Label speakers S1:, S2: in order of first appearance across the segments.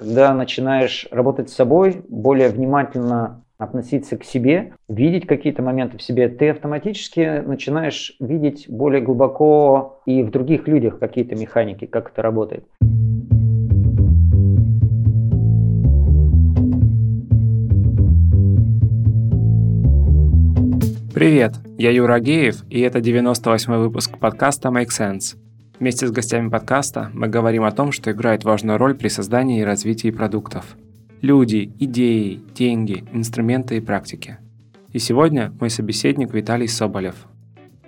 S1: когда начинаешь работать с собой, более внимательно относиться к себе, видеть какие-то моменты в себе, ты автоматически начинаешь видеть более глубоко и в других людях какие-то механики, как это работает.
S2: Привет, я Юра Геев, и это 98-й выпуск подкаста Make Sense. Вместе с гостями подкаста мы говорим о том, что играет важную роль при создании и развитии продуктов. Люди, идеи, деньги, инструменты и практики. И сегодня мой собеседник Виталий Соболев.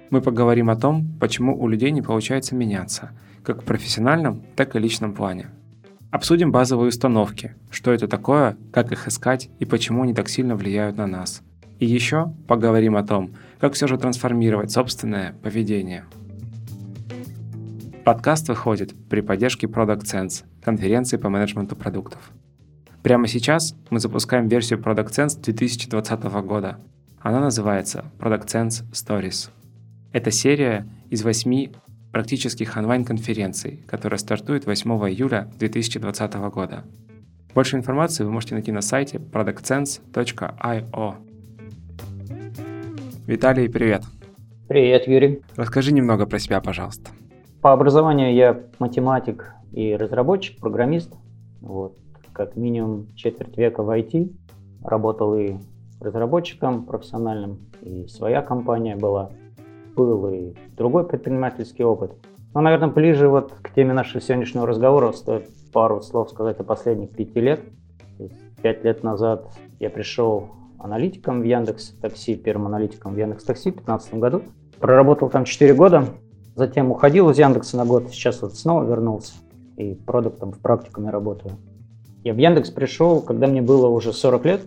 S2: Мы поговорим о том, почему у людей не получается меняться, как в профессиональном, так и личном плане. Обсудим базовые установки, что это такое, как их искать и почему они так сильно влияют на нас – и еще поговорим о том, как все же трансформировать собственное поведение. Подкаст выходит при поддержке Product Sense, конференции по менеджменту продуктов. Прямо сейчас мы запускаем версию Product Sense 2020 года. Она называется Product Sense Stories. Это серия из восьми практических онлайн-конференций, которая стартует 8 июля 2020 года. Больше информации вы можете найти на сайте productsense.io. Виталий, привет.
S1: Привет, Юрий.
S2: Расскажи немного про себя, пожалуйста.
S1: По образованию я математик и разработчик, программист. Вот. Как минимум четверть века в IT. Работал и разработчиком профессиональным, и своя компания была. Был и другой предпринимательский опыт. Но, наверное, ближе вот к теме нашего сегодняшнего разговора стоит пару слов сказать о последних пяти лет. Пять лет назад я пришел аналитиком в Яндекс Такси, первым аналитиком в Яндекс Такси в 2015 году. Проработал там 4 года, затем уходил из Яндекса на год, сейчас вот снова вернулся и продуктом в практикуме работаю. Я в Яндекс пришел, когда мне было уже 40 лет,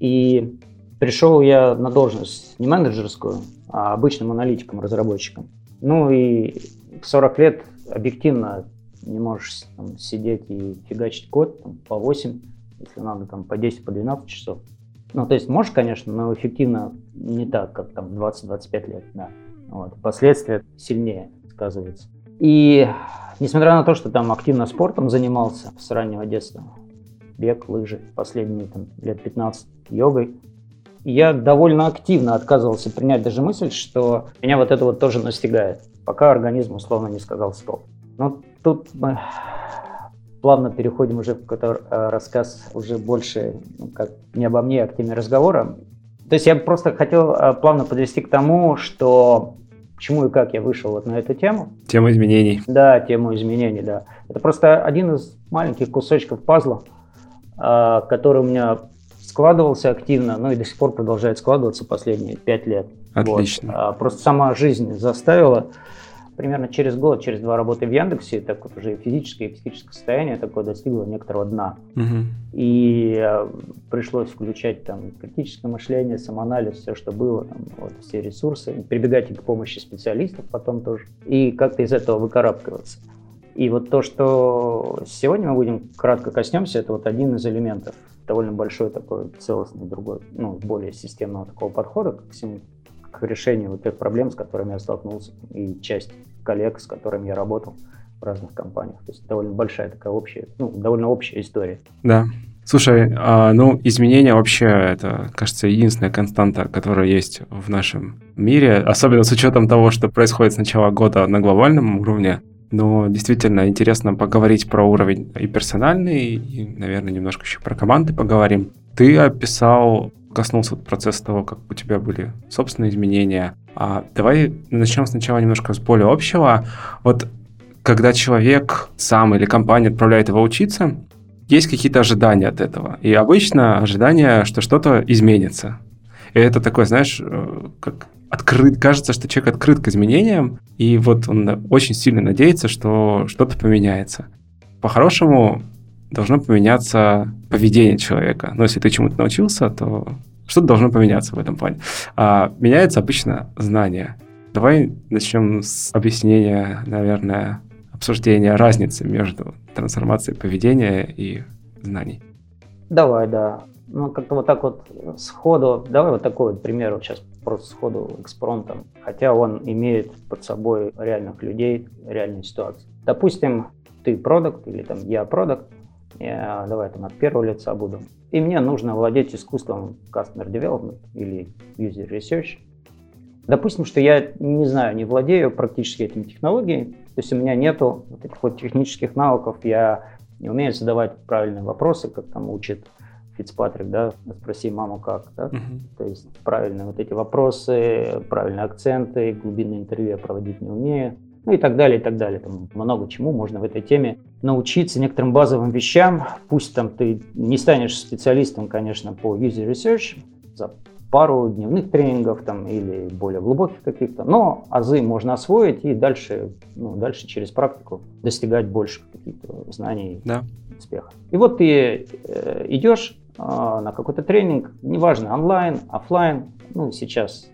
S1: и пришел я на должность не менеджерскую, а обычным аналитиком, разработчиком. Ну и в 40 лет объективно не можешь там, сидеть и фигачить код там, по 8, если надо там по 10, по 12 часов. Ну, то есть можешь, конечно, но эффективно не так, как там 20-25 лет, да. Вот. Последствия сильнее сказываются. И несмотря на то, что там активно спортом занимался с раннего детства, бег, лыжи, последние там, лет 15 йогой, я довольно активно отказывался принять даже мысль, что меня вот это вот тоже настигает, пока организм условно не сказал стоп. Но тут мы плавно переходим уже в какой-то э, рассказ уже больше, ну, как не обо мне, а к теме разговора. То есть я просто хотел э, плавно подвести к тому, что почему и как я вышел вот на эту тему.
S2: Тему изменений.
S1: Да, тему изменений, да. Это просто один из маленьких кусочков пазла, э, который у меня складывался активно, ну и до сих пор продолжает складываться последние пять лет.
S2: Отлично. Вот.
S1: А, просто сама жизнь заставила примерно через год, через два работы в Яндексе, так вот уже физическое и психическое состояние такое достигло некоторого дна. Угу. И э, пришлось включать там критическое мышление, самоанализ, все, что было, там, вот, все ресурсы, прибегать и к помощи специалистов потом тоже, и как-то из этого выкарабкиваться. И вот то, что сегодня мы будем кратко коснемся, это вот один из элементов довольно большой такой целостный другой, ну, более системного такого подхода к всему к решению вот тех проблем, с которыми я столкнулся, и часть коллег, с которыми я работал в разных компаниях. То есть довольно большая такая общая, ну, довольно общая история.
S2: Да. Слушай, а, ну, изменения вообще, это, кажется, единственная константа, которая есть в нашем мире, особенно с учетом того, что происходит с начала года на глобальном уровне. Но действительно интересно поговорить про уровень и персональный, и, наверное, немножко еще про команды поговорим. Ты описал коснулся процесса того, как у тебя были собственные изменения. А давай начнем сначала немножко с более общего. Вот когда человек сам или компания отправляет его учиться, есть какие-то ожидания от этого. И обычно ожидания, что что-то изменится. И это такое, знаешь, э, как открыт, кажется, что человек открыт к изменениям, и вот он очень сильно надеется, что что-то поменяется. По-хорошему, должно поменяться поведение человека. Но если ты чему-то научился, то что-то должно поменяться в этом плане. А, меняется обычно знание. Давай начнем с объяснения, наверное, обсуждения разницы между трансформацией поведения и знаний.
S1: Давай, да. Ну, как-то вот так вот сходу, давай вот такой вот пример вот сейчас просто сходу экспромтом, хотя он имеет под собой реальных людей, реальную ситуацию. Допустим, ты продукт или там я продукт, я, давай там от первого лица буду. И мне нужно владеть искусством Customer Development или User Research. Допустим, что я не знаю, не владею практически этими технологиями, то есть у меня нету вот этих вот технических навыков, я не умею задавать правильные вопросы, как там учит Фицпатрик, да, спроси маму как, да, uh-huh. то есть правильные вот эти вопросы, правильные акценты, глубинные интервью я проводить не умею, ну и так далее, и так далее. Там много чему можно в этой теме научиться некоторым базовым вещам. Пусть там ты не станешь специалистом, конечно, по user research за пару дневных тренингов там, или более глубоких каких-то, но азы можно освоить и дальше, ну, дальше через практику достигать больше каких-то знаний да. успеха. И вот ты э, идешь э, на какой-то тренинг, неважно, онлайн, офлайн, ну, сейчас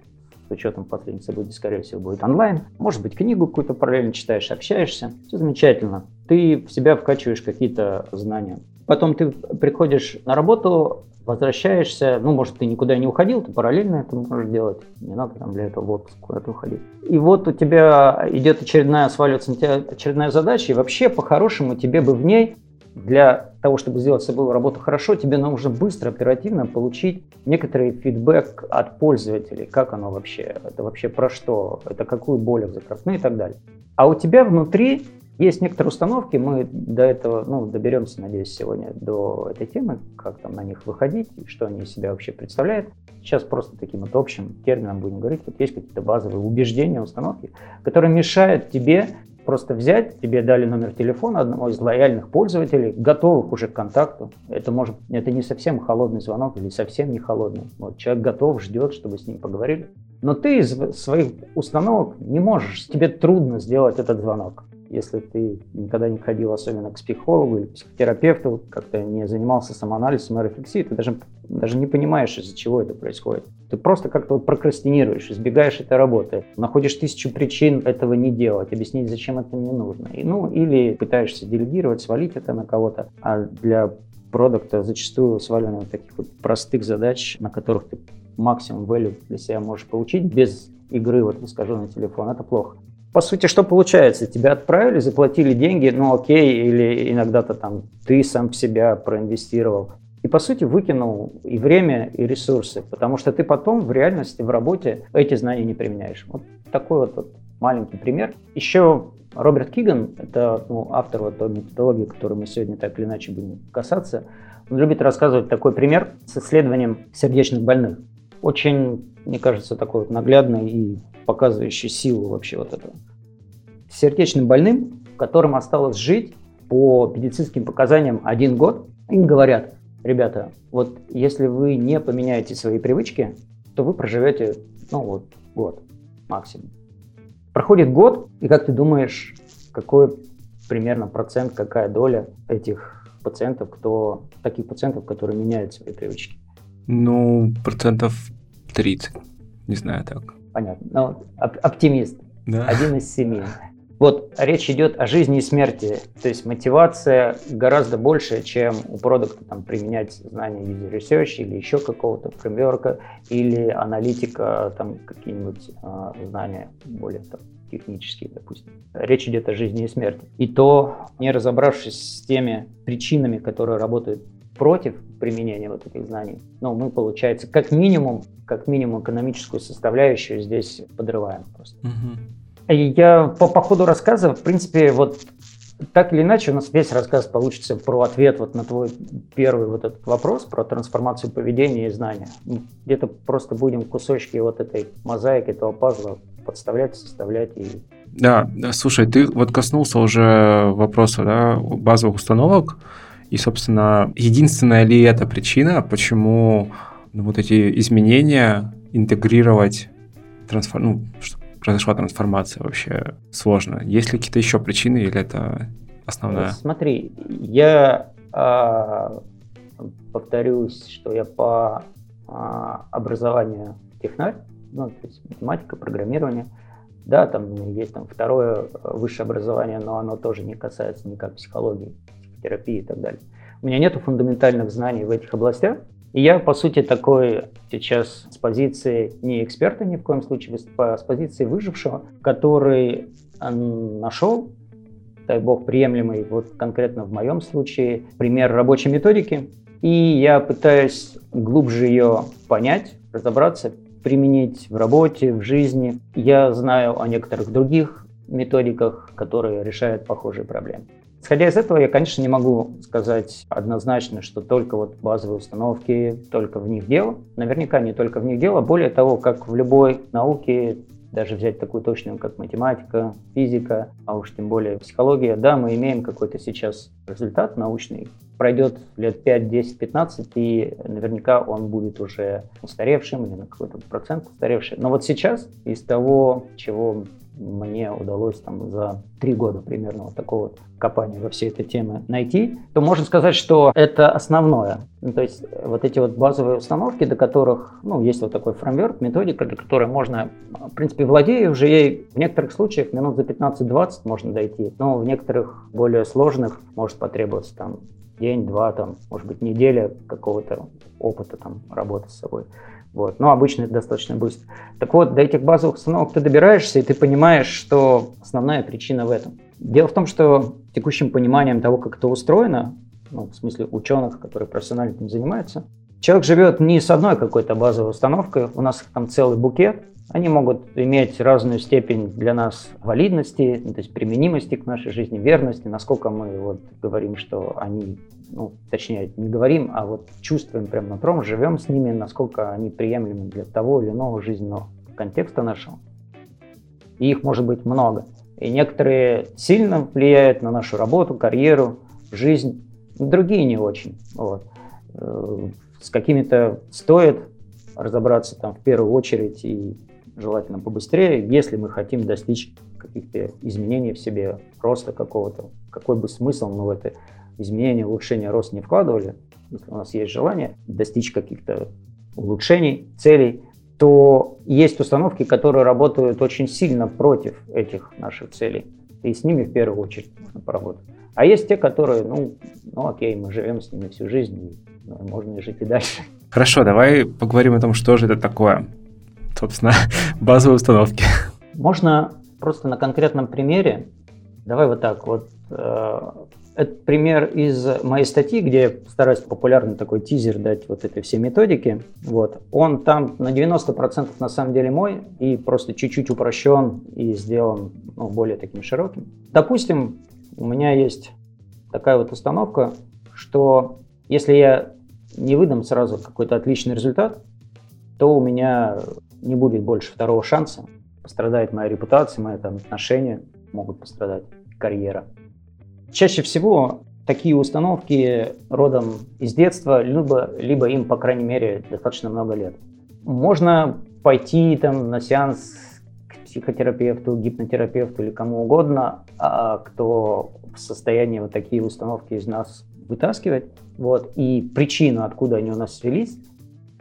S1: учетом последних событий, скорее всего, будет онлайн. Может быть, книгу какую-то параллельно читаешь, общаешься. Все замечательно. Ты в себя вкачиваешь какие-то знания. Потом ты приходишь на работу, возвращаешься, ну, может, ты никуда не уходил, ты параллельно это можешь делать, не надо там для этого в отпуск куда-то уходить. И вот у тебя идет очередная, сваливается на тебя очередная задача, и вообще, по-хорошему, тебе бы в ней для того, чтобы сделать свою работу хорошо, тебе нужно быстро, оперативно получить некоторый фидбэк от пользователей, как оно вообще, это вообще про что, это какую боль закрыть, ну и так далее. А у тебя внутри есть некоторые установки, мы до этого, ну, доберемся, надеюсь, сегодня до этой темы, как там на них выходить, что они из себя вообще представляют. Сейчас просто таким вот общим термином будем говорить, вот есть какие-то базовые убеждения, установки, которые мешают тебе просто взять, тебе дали номер телефона одного из лояльных пользователей, готовых уже к контакту. Это может, это не совсем холодный звонок или совсем не холодный. Вот человек готов, ждет, чтобы с ним поговорили. Но ты из своих установок не можешь, тебе трудно сделать этот звонок. Если ты никогда не ходил особенно к психологу или психотерапевту, как-то не занимался самоанализом и рефлексией, ты даже, даже не понимаешь, из-за чего это происходит. Ты просто как-то вот прокрастинируешь, избегаешь этой работы, находишь тысячу причин этого не делать, объяснить, зачем это не нужно. И, ну, или пытаешься делегировать, свалить это на кого-то. А для продукта зачастую сваливание таких вот простых задач, на которых ты максимум value для себя можешь получить без игры, вот скажу на телефон, это плохо. По сути, что получается? Тебя отправили, заплатили деньги, ну окей, или иногда-то там ты сам в себя проинвестировал. И, по сути, выкинул и время, и ресурсы, потому что ты потом в реальности, в работе эти знания не применяешь. Вот такой вот, вот маленький пример. Еще Роберт Киган, это ну, автор вот той методологии, которой мы сегодня так или иначе будем касаться, он любит рассказывать такой пример с исследованием сердечных больных. Очень, мне кажется, такой вот наглядный и показывающий силу вообще вот этого. Сердечным больным, которым осталось жить по медицинским показаниям один год, им говорят, ребята, вот если вы не поменяете свои привычки, то вы проживете, ну вот, год максимум. Проходит год, и как ты думаешь, какой примерно процент, какая доля этих пациентов, кто таких пациентов, которые меняют свои привычки?
S2: Ну, процентов 30, не знаю так.
S1: Понятно. Ну, оп- оптимист. Да. Один из семи. Вот речь идет о жизни и смерти, то есть мотивация гораздо больше, чем у продукта там, применять знания user research или еще какого-то фреймворка или аналитика, там какие-нибудь э, знания более там, технические, допустим. Речь идет о жизни и смерти. И то, не разобравшись с теми причинами, которые работают против применения вот этих знаний, но мы, получается, как минимум, как минимум экономическую составляющую здесь подрываем просто. Угу. Я по, по ходу рассказа, в принципе, вот так или иначе у нас весь рассказ получится про ответ вот на твой первый вот этот вопрос про трансформацию поведения и знания. Где-то просто будем кусочки вот этой мозаики, этого пазла подставлять, составлять и...
S2: Да, да, слушай, ты вот коснулся уже вопроса да, базовых установок, и, собственно, единственная ли это причина, почему ну, вот эти изменения интегрировать, трансформ... ну, произошла трансформация вообще сложно? Есть ли какие-то еще причины или это основная?
S1: Смотри, я а, повторюсь, что я по а, образованию технарь, ну, то есть математика, программирование. Да, там есть там второе высшее образование, но оно тоже не касается никак психологии, терапии и так далее. У меня нет фундаментальных знаний в этих областях, и я, по сути, такой сейчас с позиции не эксперта ни в коем случае, а с позиции выжившего, который нашел дай бог, приемлемый, вот конкретно в моем случае, пример рабочей методики. И я пытаюсь глубже ее понять, разобраться, применить в работе, в жизни. Я знаю о некоторых других методиках, которые решают похожие проблемы. Исходя из этого, я, конечно, не могу сказать однозначно, что только вот базовые установки, только в них дело. Наверняка не только в них дело. Более того, как в любой науке, даже взять такую точную, как математика, физика, а уж тем более психология, да, мы имеем какой-то сейчас результат научный. Пройдет лет 5, 10, 15, и наверняка он будет уже устаревшим или на какой-то процент устаревший. Но вот сейчас из того, чего мне удалось там за три года примерно вот такого вот копания во всей этой теме найти, то можно сказать, что это основное. Ну, то есть вот эти вот базовые установки, до которых, ну, есть вот такой фреймворк, методика, до которой можно, в принципе, владея уже ей, в некоторых случаях минут за 15-20 можно дойти, но в некоторых более сложных может потребоваться там день, два, там, может быть, неделя какого-то опыта там работы с собой. Вот. Но обычно это достаточно быстро. Так вот, до этих базовых установок ты добираешься, и ты понимаешь, что основная причина в этом. Дело в том, что текущим пониманием того, как это устроено, ну, в смысле ученых, которые профессионально этим занимаются, человек живет не с одной какой-то базовой установкой, у нас там целый букет, они могут иметь разную степень для нас валидности, то есть применимости к нашей жизни, верности, насколько мы вот говорим, что они ну, точнее, не говорим, а вот чувствуем прям нутром, живем с ними, насколько они приемлемы для того или иного жизненного контекста нашего. И их может быть много. И некоторые сильно влияют на нашу работу, карьеру, жизнь, другие не очень. Вот. Э, с какими-то стоит разобраться там в первую очередь и желательно побыстрее, если мы хотим достичь каких-то изменений в себе, роста какого-то, какой бы смысл мы в это изменения, улучшения, рост не вкладывали, если у нас есть желание достичь каких-то улучшений, целей, то есть установки, которые работают очень сильно против этих наших целей. И с ними в первую очередь можно поработать. А есть те, которые, ну, ну окей, мы живем с ними всю жизнь, ну, можно и жить и дальше.
S2: Хорошо, давай поговорим о том, что же это такое. Собственно, базовые установки.
S1: Можно просто на конкретном примере, давай вот так, вот э, это пример из моей статьи, где я стараюсь популярный такой тизер дать вот этой всей методики. Вот. Он там на 90% на самом деле мой и просто чуть-чуть упрощен и сделан ну, более таким широким. Допустим, у меня есть такая вот установка, что если я не выдам сразу какой-то отличный результат, то у меня не будет больше второго шанса. Пострадает моя репутация, мои там, отношения могут пострадать, карьера. Чаще всего такие установки родом из детства, либо, либо им, по крайней мере, достаточно много лет. Можно пойти там на сеанс к психотерапевту, гипнотерапевту или кому угодно, а кто в состоянии вот такие установки из нас вытаскивать. Вот. И причину, откуда они у нас свелись,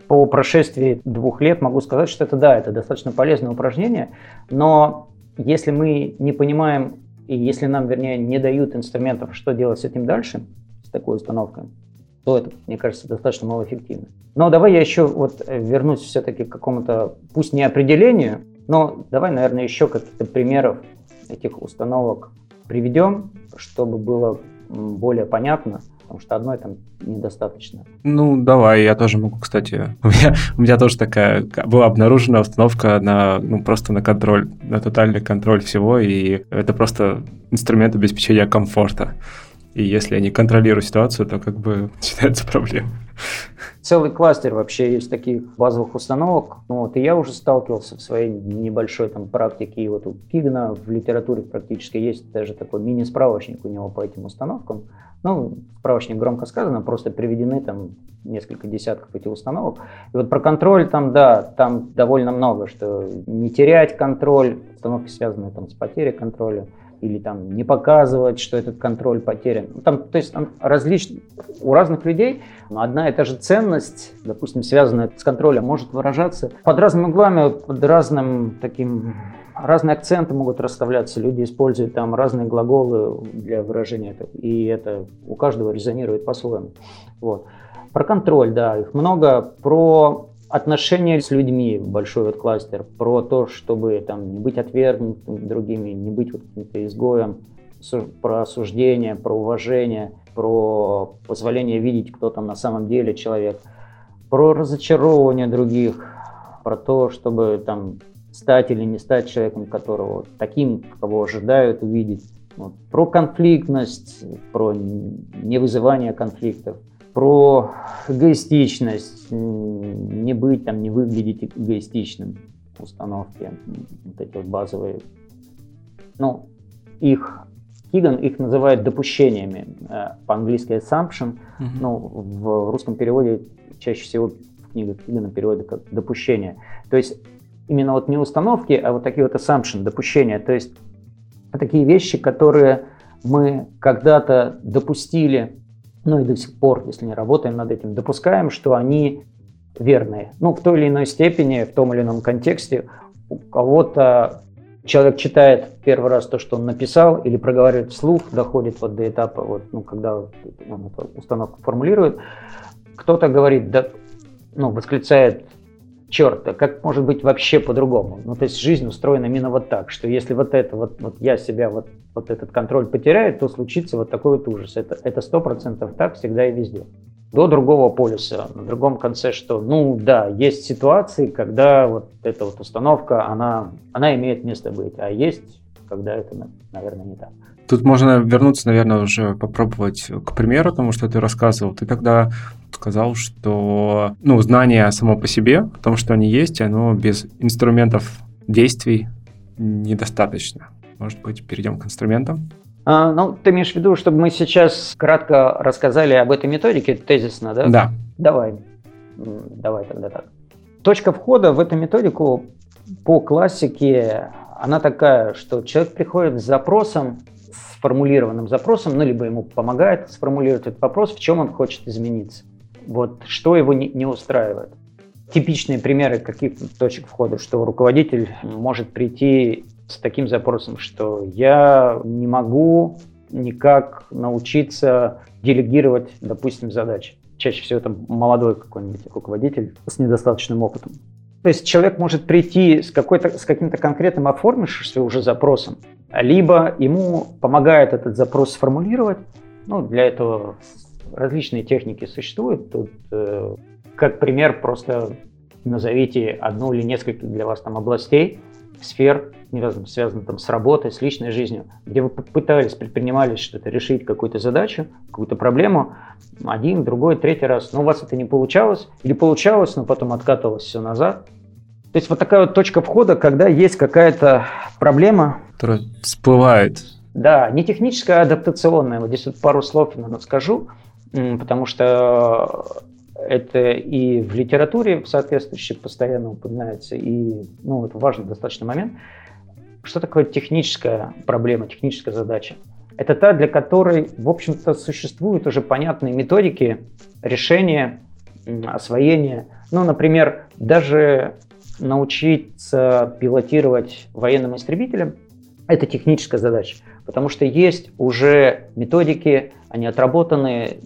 S1: по прошествии двух лет могу сказать, что это да, это достаточно полезное упражнение, но если мы не понимаем и если нам, вернее, не дают инструментов, что делать с этим дальше, с такой установкой, то это, мне кажется, достаточно малоэффективно. Но давай я еще вот вернусь все-таки к какому-то, пусть не определению, но давай, наверное, еще каких-то примеров этих установок приведем, чтобы было более понятно, потому что одной там недостаточно.
S2: Ну, давай, я тоже могу, кстати. У меня, у меня тоже такая была обнаружена установка на, ну, просто на контроль, на тотальный контроль всего, и это просто инструмент обеспечения комфорта. И если я не контролирую ситуацию, то как бы начинается проблема.
S1: Целый кластер вообще есть таких базовых установок. Ну, вот, и я уже сталкивался в своей небольшой там практике. И вот у Пигна в литературе практически есть даже такой мини-справочник у него по этим установкам. Ну, справочник громко сказано, просто приведены там несколько десятков этих установок. И вот про контроль там, да, там довольно много, что не терять контроль, установки связаны там с потерей контроля, или там не показывать, что этот контроль потерян. Ну, там, то есть там различные, у разных людей одна и та же ценность, допустим, связанная с контролем, может выражаться под разными углами, под разным таким разные акценты могут расставляться, люди используют там разные глаголы для выражения и это у каждого резонирует по-своему. Вот. Про контроль, да, их много. Про отношения с людьми, большой вот кластер, про то, чтобы там не быть отвергнутым другими, не быть вот каким-то изгоем, про осуждение, про уважение, про позволение видеть, кто там на самом деле человек, про разочаровывание других, про то, чтобы там стать или не стать человеком, которого таким, кого ожидают увидеть. Вот. Про конфликтность, про невызывание конфликтов, про эгоистичность, не быть там, не выглядеть эгоистичным установки, вот эти вот базовые. Ну, их Киган их называет допущениями, э, по-английски assumption, uh-huh. ну, в русском переводе чаще всего в книгах Кигана переводят как допущение. То есть именно вот не установки, а вот такие вот assumption, допущения. То есть такие вещи, которые мы когда-то допустили, ну и до сих пор, если не работаем над этим, допускаем, что они верные. Ну, в той или иной степени, в том или ином контексте у кого-то человек читает первый раз то, что он написал, или проговаривает вслух, доходит вот до этапа, вот, ну, когда он эту установку формулирует, кто-то говорит, да, ну, восклицает черт, а как может быть вообще по-другому? Ну, то есть жизнь устроена именно вот так, что если вот это, вот, вот я себя, вот, вот этот контроль потеряю, то случится вот такой вот ужас. Это сто процентов так всегда и везде. До другого полюса, на другом конце, что, ну да, есть ситуации, когда вот эта вот установка, она, она имеет место быть, а есть, когда это, наверное, не так.
S2: Тут можно вернуться, наверное, уже попробовать к примеру тому, что ты рассказывал. Ты тогда сказал, что ну, знание само по себе, о том, что они есть, оно без инструментов действий недостаточно. Может быть, перейдем к инструментам?
S1: А, ну, ты имеешь в виду, чтобы мы сейчас кратко рассказали об этой методике, тезисно, да?
S2: Да.
S1: Давай. Давай тогда так. Точка входа в эту методику по классике, она такая, что человек приходит с запросом, сформулированным запросом, ну, либо ему помогает сформулировать этот вопрос, в чем он хочет измениться. Вот что его не, не устраивает. Типичные примеры каких-то точек входа, что руководитель может прийти с таким запросом, что я не могу никак научиться делегировать, допустим, задачи. Чаще всего это молодой какой-нибудь руководитель с недостаточным опытом. То есть человек может прийти с, какой-то, с каким-то конкретным оформившимся уже запросом, либо ему помогает этот запрос сформулировать. Ну, для этого различные техники существуют. Тут, э, как пример, просто назовите одну или несколько для вас там областей, сфер, связанных там с работой, с личной жизнью, где вы пытались, предпринимали что-то решить, какую-то задачу, какую-то проблему, один, другой, третий раз, но у вас это не получалось, или получалось, но потом откатывалось все назад. То есть вот такая вот точка входа, когда есть какая-то проблема.
S2: Которая всплывает.
S1: Да, не техническая, а адаптационная. Вот здесь вот пару слов наверное, скажу, потому что это и в литературе соответствующей постоянно упоминается, и ну, это важный достаточно момент. Что такое техническая проблема, техническая задача? Это та, для которой, в общем-то, существуют уже понятные методики решения, освоения. Ну, например, даже научиться пилотировать военным истребителем – это техническая задача, потому что есть уже методики, они отработаны,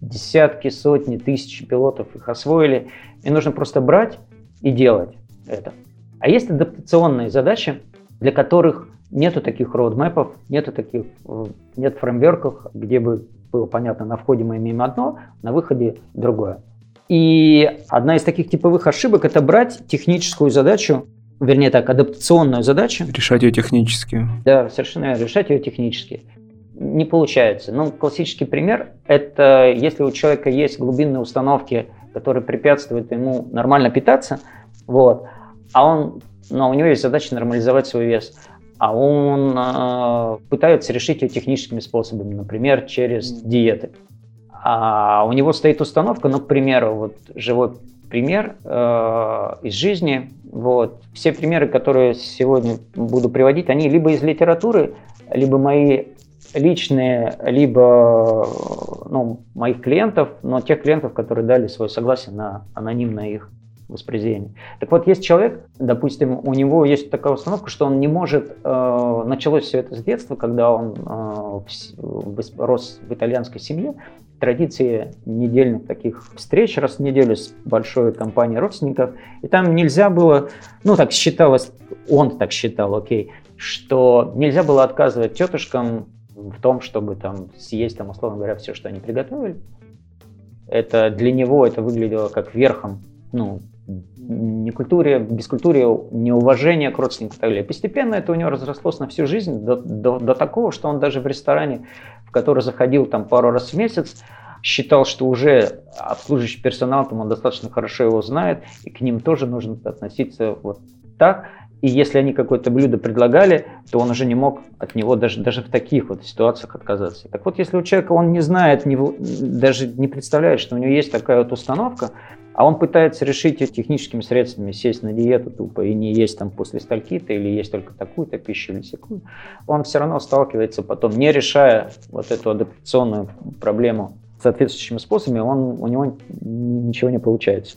S1: десятки, сотни, тысячи пилотов их освоили, и нужно просто брать и делать это. А есть адаптационные задачи, для которых нету таких роудмэпов, нету таких, э, нет фреймворков, где бы было понятно, на входе мы имеем одно, на выходе другое. И одна из таких типовых ошибок – это брать техническую задачу, вернее так, адаптационную задачу.
S2: Решать ее технически.
S1: Да, совершенно верно, решать ее технически. Не получается. Ну, классический пример – это если у человека есть глубинные установки, которые препятствуют ему нормально питаться, вот, а он, но у него есть задача нормализовать свой вес, а он э, пытается решить ее техническими способами, например, через диеты а у него стоит установка, ну, к примеру, вот живой пример э, из жизни. Вот. Все примеры, которые сегодня буду приводить, они либо из литературы, либо мои личные, либо ну, моих клиентов, но тех клиентов, которые дали свое согласие на анонимное их воспроизведение. Так вот, есть человек, допустим, у него есть такая установка, что он не может, э, началось все это с детства, когда он э, в, рос в итальянской семье, традиции недельных таких встреч раз в неделю с большой компанией родственников. И там нельзя было, ну так считалось, он так считал, окей, что нельзя было отказывать тетушкам в том, чтобы там съесть, там, условно говоря, все, что они приготовили. Это для него это выглядело как верхом, ну, не культуре, бескультуре, неуважение к родственникам и так далее. Постепенно это у него разрослось на всю жизнь до, до, до такого, что он даже в ресторане, в который заходил там пару раз в месяц, считал, что уже обслуживающий персонал, там он достаточно хорошо его знает, и к ним тоже нужно относиться вот так. И если они какое-то блюдо предлагали, то он уже не мог от него даже, даже в таких вот ситуациях отказаться. Так вот, если у человека он не знает, не, даже не представляет, что у него есть такая вот установка, а он пытается решить ее техническими средствами, сесть на диету тупо и не есть там после стальки-то или есть только такую-то пищу или секую, он все равно сталкивается потом, не решая вот эту адаптационную проблему соответствующими способами, он, у него ничего не получается.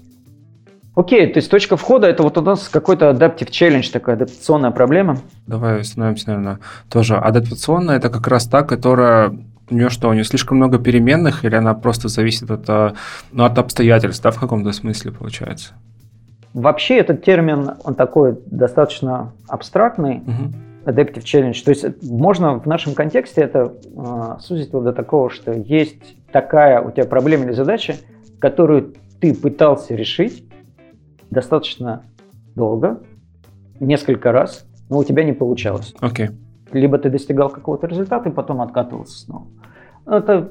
S1: Окей, то есть точка входа это вот у нас какой-то adaptive challenge, такая адаптационная проблема.
S2: Давай остановимся, наверное, тоже. Адаптационная это как раз та, которая у нее что, у нее слишком много переменных, или она просто зависит от, ну, от обстоятельств, да, в каком-то смысле получается?
S1: Вообще этот термин, он такой достаточно абстрактный, угу. adaptive challenge. То есть можно в нашем контексте это э, сузить вот до такого, что есть такая у тебя проблема или задача, которую ты пытался решить достаточно долго, несколько раз, но у тебя не получалось.
S2: Okay.
S1: Либо ты достигал какого-то результата и потом откатывался снова. Это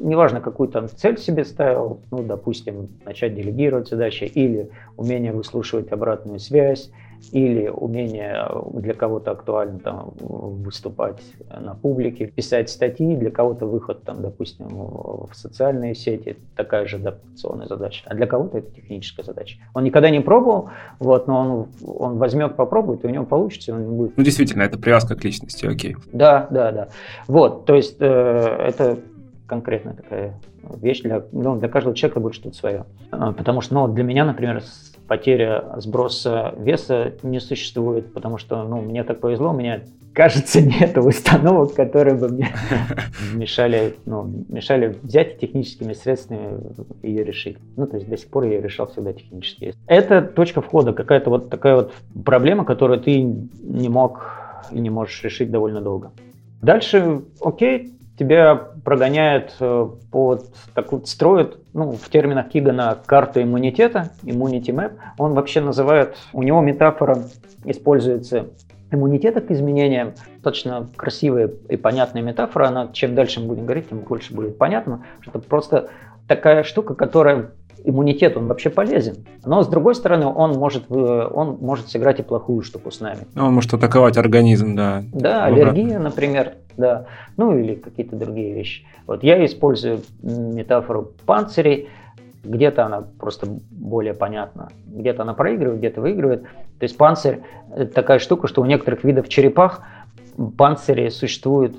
S1: неважно, какую там цель себе ставил, ну, допустим, начать делегировать задачи или умение выслушивать обратную связь, или умение для кого-то актуально там, выступать на публике, писать статьи, для кого-то выход, там, допустим, в социальные сети, такая же адаптационная задача, а для кого-то это техническая задача. Он никогда не пробовал, вот, но он, он возьмет, попробует, и у него получится, он будет.
S2: Ну, действительно, это привязка к личности, окей.
S1: Да, да, да. Вот, то есть э, это конкретная такая вещь для, ну, для каждого человека будет что-то свое. А, потому что, ну, для меня, например, потеря сброса веса не существует, потому что, ну, мне так повезло, у меня, кажется, нет установок, которые бы мне мешали, ну, мешали взять техническими средствами ее решить. Ну, то есть до сих пор я ее решал всегда технически. Это точка входа, какая-то вот такая вот проблема, которую ты не мог и не можешь решить довольно долго. Дальше, окей, тебя прогоняют э, под такую, строят, ну, в терминах Кигана карту иммунитета, immunity map. Он вообще называет, у него метафора используется иммунитета к изменениям. Достаточно красивая и понятная метафора. Она, чем дальше мы будем говорить, тем больше будет понятно, что это просто такая штука, которая иммунитет, он вообще полезен. Но с другой стороны, он может, э, он может сыграть и плохую штуку с нами.
S2: Он может атаковать организм, да.
S1: Да, аллергия, например, да. Ну или какие-то другие вещи. Вот я использую метафору панцирей. Где-то она просто более понятна. Где-то она проигрывает, где-то выигрывает. То есть панцирь – это такая штука, что у некоторых видов черепах панцири существуют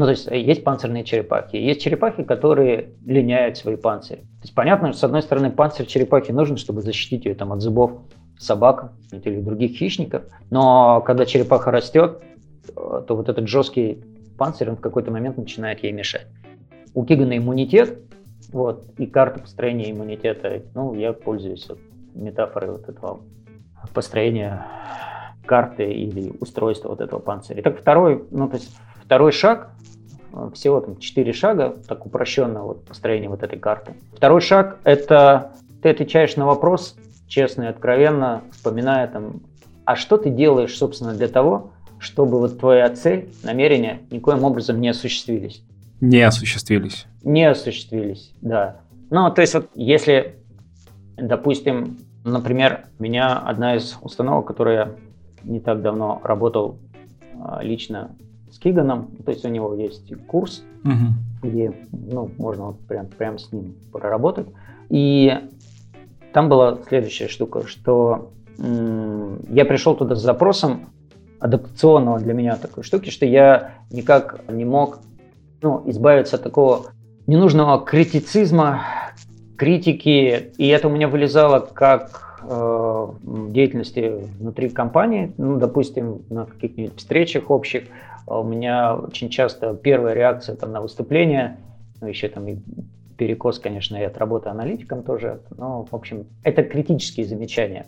S1: ну, то есть э, есть панцирные черепахи, есть черепахи, которые линяют свои панцири. То есть понятно, что с одной стороны панцирь черепахи нужен, чтобы защитить ее там, от зубов собак или других хищников, но когда черепаха растет, э, то вот этот жесткий панцирь он в какой-то момент начинает ей мешать. У Кигана иммунитет, вот, и карта построения иммунитета, ну, я пользуюсь вот, метафорой вот этого построения карты или устройства вот этого панциря. Так второй, ну, то есть второй шаг Э, всего там 4 шага, так упрощенно вот построение вот этой карты. Второй шаг – это ты отвечаешь на вопрос честно и откровенно, вспоминая там, а что ты делаешь, собственно, для того, чтобы вот твоя цель, намерения никоим образом не осуществились.
S2: Не осуществились.
S1: Не осуществились, да. Ну, то есть вот если, допустим, например, меня одна из установок, которая не так давно работал а, лично Киганом, то есть у него есть курс, угу. где ну, можно вот прям, прям с ним проработать. И там была следующая штука, что м- я пришел туда с запросом адаптационного для меня такой штуки, что я никак не мог ну, избавиться от такого ненужного критицизма, критики, и это у меня вылезало как э, деятельности внутри компании, ну, допустим, на каких-нибудь встречах общих, у меня очень часто первая реакция там, на выступление, ну еще там и перекос, конечно, и от работы аналитиком тоже, но, в общем, это критические замечания.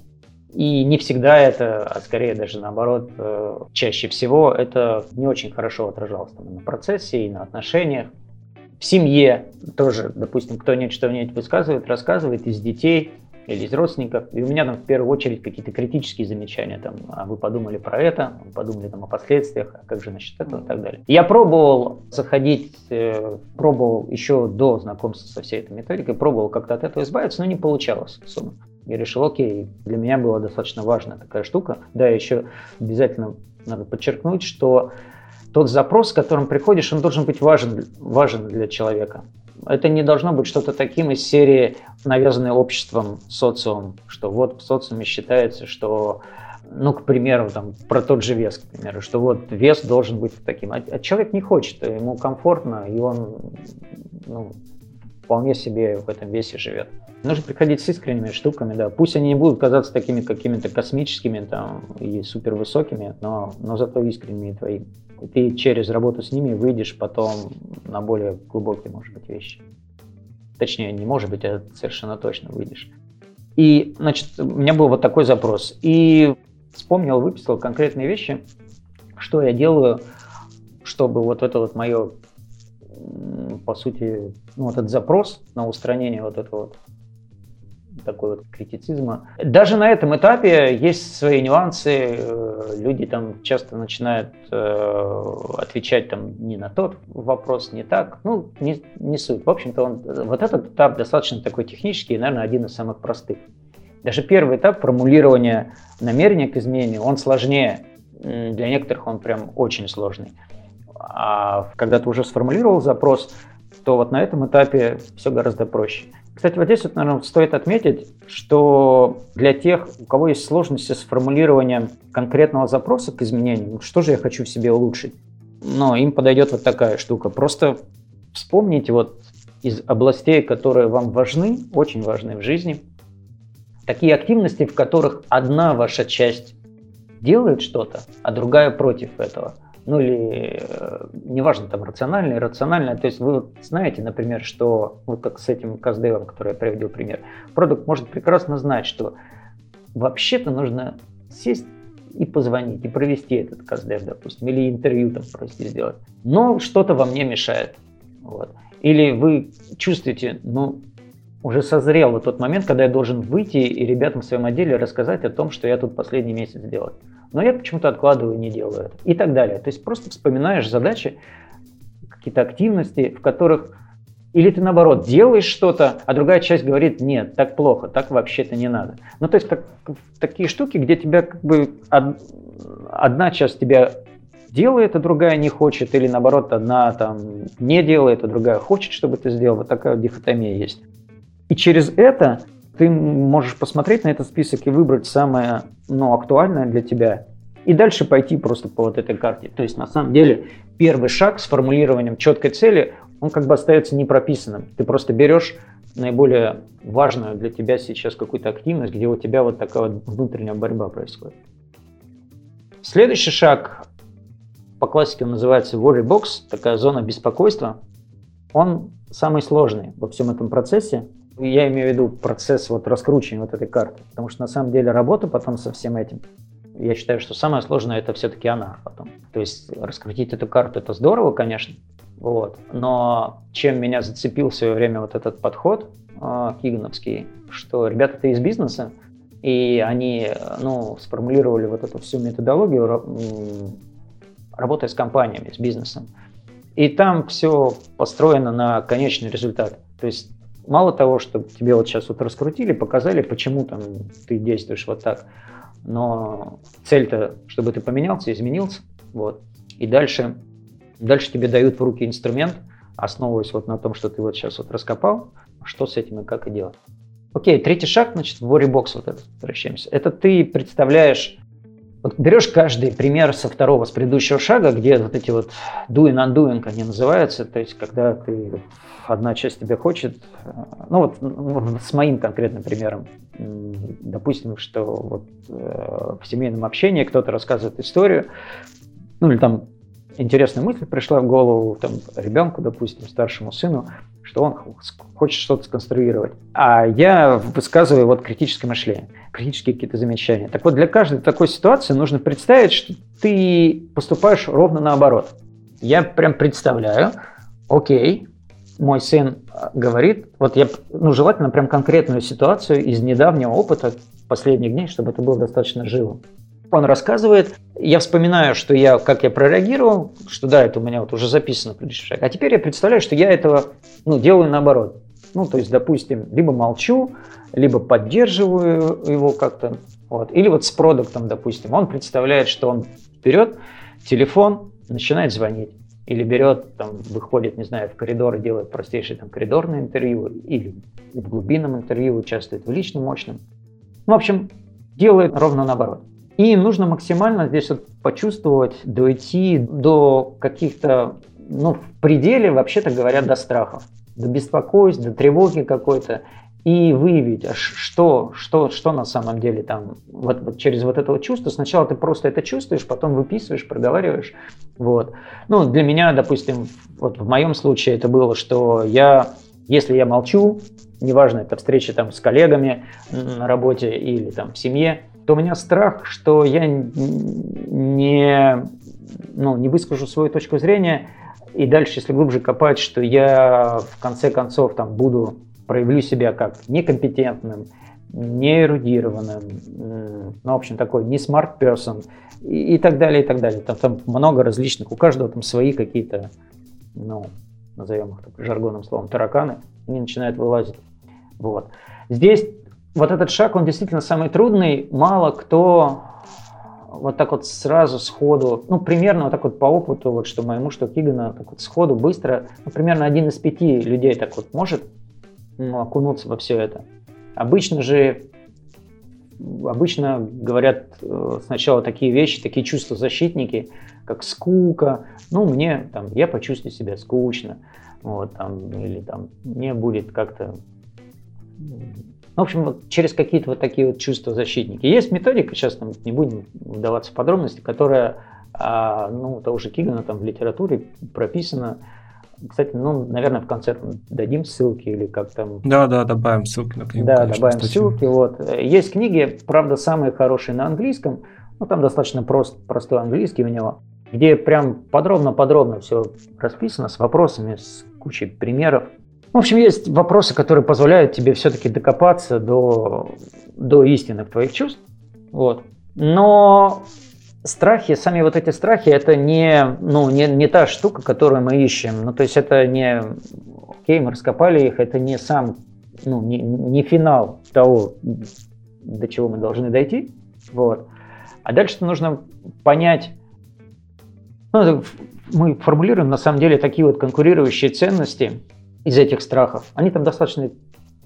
S1: И не всегда это, а скорее даже наоборот, э, чаще всего это не очень хорошо отражалось там, на процессе и на отношениях. В семье тоже, допустим, кто-нибудь что-нибудь высказывает, рассказывает из детей или из родственников. И у меня там в первую очередь какие-то критические замечания. Там, а вы подумали про это, вы подумали там, о последствиях, а как же насчет этого и так далее. Я пробовал заходить, э, пробовал еще до знакомства со всей этой методикой, пробовал как-то от этого избавиться, но не получалось особо. Я решил, окей, для меня была достаточно важная такая штука. Да, еще обязательно надо подчеркнуть, что тот запрос, с которым приходишь, он должен быть важен, важен для человека. Это не должно быть что-то таким из серии, навязанное обществом, социумом, что вот в социуме считается, что ну, к примеру, там, про тот же вес, к примеру, что вот вес должен быть таким. А, а человек не хочет, ему комфортно, и он ну, вполне себе в этом весе живет. Нужно приходить с искренними штуками, да. Пусть они не будут казаться такими какими-то космическими там, и супервысокими, но, но зато искренними твои. И ты через работу с ними выйдешь потом на более глубокие, может быть, вещи. Точнее, не может быть, а совершенно точно выйдешь. И, значит, у меня был вот такой запрос. И вспомнил, выписал конкретные вещи, что я делаю, чтобы вот это вот мое, по сути, ну, вот этот запрос на устранение вот этого вот такой вот критицизма. Даже на этом этапе есть свои нюансы. Э, люди там часто начинают э, отвечать там не на тот вопрос, не так. Ну, не, не суть. В общем-то, он, вот этот этап достаточно такой технический и, наверное, один из самых простых. Даже первый этап формулирования намерения к изменению, он сложнее. Для некоторых он прям очень сложный. А когда ты уже сформулировал запрос, то вот на этом этапе все гораздо проще. Кстати, вот здесь, вот, наверное, стоит отметить, что для тех, у кого есть сложности с формулированием конкретного запроса к изменению, что же я хочу в себе улучшить, но им подойдет вот такая штука. Просто вспомните вот из областей, которые вам важны, очень важны в жизни, такие активности, в которых одна ваша часть делает что-то, а другая против этого ну или э, неважно, там рационально, иррационально. То есть вы вот знаете, например, что вот как с этим каздевом, который я приводил пример, продукт может прекрасно знать, что вообще-то нужно сесть и позвонить, и провести этот каздев, допустим, или интервью там просто сделать. Но что-то вам не мешает. Вот. Или вы чувствуете, ну, уже созрел вот тот момент, когда я должен выйти и ребятам в своем отделе рассказать о том, что я тут последний месяц сделал но я почему-то откладываю, не делаю это. И так далее. То есть просто вспоминаешь задачи, какие-то активности, в которых или ты наоборот делаешь что-то, а другая часть говорит, нет, так плохо, так вообще-то не надо. Ну то есть как, такие штуки, где тебя как бы од, одна часть тебя делает, а другая не хочет, или наоборот одна там не делает, а другая хочет, чтобы ты сделал. Вот такая дихотомия есть. И через это ты можешь посмотреть на этот список и выбрать самое ну, актуальное для тебя. И дальше пойти просто по вот этой карте. То есть на самом деле первый шаг с формулированием четкой цели, он как бы остается непрописанным. Ты просто берешь наиболее важную для тебя сейчас какую-то активность, где у тебя вот такая вот внутренняя борьба происходит. Следующий шаг, по классике он называется worry box, такая зона беспокойства. Он самый сложный во всем этом процессе, я имею в виду процесс вот раскручивания вот этой карты, потому что на самом деле работа потом со всем этим, я считаю, что самое сложное это все-таки она потом. То есть раскрутить эту карту это здорово, конечно, вот. Но чем меня зацепил в свое время вот этот подход э, кигановский, что ребята-то из бизнеса, и они ну, сформулировали вот эту всю методологию, работая с компаниями, с бизнесом. И там все построено на конечный результат. То есть Мало того, что тебе вот сейчас вот раскрутили, показали, почему там ты действуешь вот так, но цель-то, чтобы ты поменялся, изменился, вот. И дальше, дальше тебе дают в руки инструмент, основываясь вот на том, что ты вот сейчас вот раскопал, что с этим и как и делать. Окей, третий шаг, значит, в Worrybox вот этот, возвращаемся. Это ты представляешь вот берешь каждый пример со второго, с предыдущего шага, где вот эти вот doing, undoing они называются, то есть когда ты одна часть тебя хочет, ну вот с моим конкретным примером, допустим, что вот э, в семейном общении кто-то рассказывает историю, ну или там интересная мысль пришла в голову там ребенку, допустим, старшему сыну, что он хочет что-то сконструировать. А я высказываю вот критическое мышление, критические какие-то замечания. Так вот, для каждой такой ситуации нужно представить, что ты поступаешь ровно наоборот. Я прям представляю, окей, мой сын говорит, вот я, ну, желательно прям конкретную ситуацию из недавнего опыта последних дней, чтобы это было достаточно живо. Он рассказывает, я вспоминаю, что я, как я прореагировал, что да, это у меня вот уже записано предыдущий шаг. А теперь я представляю, что я этого ну, делаю наоборот. Ну, то есть, допустим, либо молчу, либо поддерживаю его как-то. Вот. Или вот с продуктом, допустим, он представляет, что он берет телефон, начинает звонить. Или берет, там, выходит, не знаю, в коридор и делает простейшее там, коридорное интервью, или в глубинном интервью участвует в личном, мощном. Ну, в общем, делает ровно наоборот. И нужно максимально здесь вот почувствовать, дойти до каких-то, ну, в пределе, вообще-то говоря, до страхов, до беспокойств, до тревоги какой-то, и выявить, а что, что, что на самом деле там, вот, вот через вот это чувство, сначала ты просто это чувствуешь, потом выписываешь, проговариваешь, вот. Ну, для меня, допустим, вот в моем случае это было, что я, если я молчу, неважно, это встреча там с коллегами на работе или там в семье, то у меня страх, что я не, ну, не выскажу свою точку зрения, и дальше, если глубже копать, что я в конце концов там буду, проявлю себя как некомпетентным, не эрудированным, ну, в общем, такой не smart person и, и так далее, и так далее. Там, там много различных, у каждого там свои какие-то, ну, назовем их так, жаргонным словом, тараканы, они начинают вылазить. Вот. Здесь вот этот шаг, он действительно самый трудный. Мало кто вот так вот сразу сходу, ну, примерно вот так вот по опыту, вот что моему, что Кигана, так вот сходу, быстро, ну, примерно один из пяти людей так вот может ну, окунуться во все это. Обычно же, обычно говорят э, сначала такие вещи, такие чувства защитники, как скука, ну, мне, там, я почувствую себя скучно, вот, там, или там, мне будет как-то в общем, вот через какие-то вот такие вот чувства защитники. Есть методика, сейчас там не будем вдаваться в подробности, которая, а, ну, того же Кигана там в литературе прописана. Кстати, ну, наверное, в конце дадим ссылки или как там.
S2: Да, да, добавим ссылки на книгу.
S1: Да, конечно, добавим статью. ссылки. Вот. Есть книги, правда, самые хорошие на английском, ну, там достаточно прост, простой английский у него, где прям подробно-подробно все расписано с вопросами, с кучей примеров. В общем, есть вопросы, которые позволяют тебе все-таки докопаться до, до истинных твоих чувств. Вот. Но страхи, сами вот эти страхи, это не, ну, не, не та штука, которую мы ищем. Ну, то есть это не, окей, мы раскопали их, это не сам, ну, не, не финал того, до чего мы должны дойти. Вот. А дальше нужно понять, ну, мы формулируем на самом деле такие вот конкурирующие ценности, из этих страхов, они там достаточно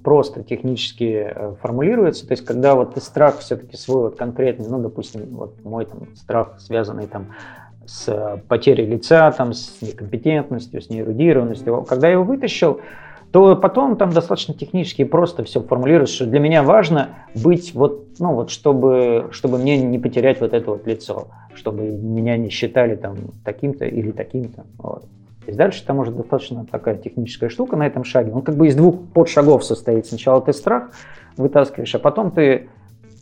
S1: просто технически э, формулируются. То есть, когда вот ты страх все-таки свой вот конкретный, ну, допустим, вот мой там страх, связанный там с потерей лица, там, с некомпетентностью, с неэрудированностью, когда я его вытащил, то потом там достаточно технически просто все формулируется, что для меня важно быть вот, ну вот, чтобы, чтобы мне не потерять вот это вот лицо, чтобы меня не считали там таким-то или таким-то. Вот. То есть дальше там может достаточно такая техническая штука на этом шаге. Он как бы из двух подшагов состоит. Сначала ты страх вытаскиваешь, а потом ты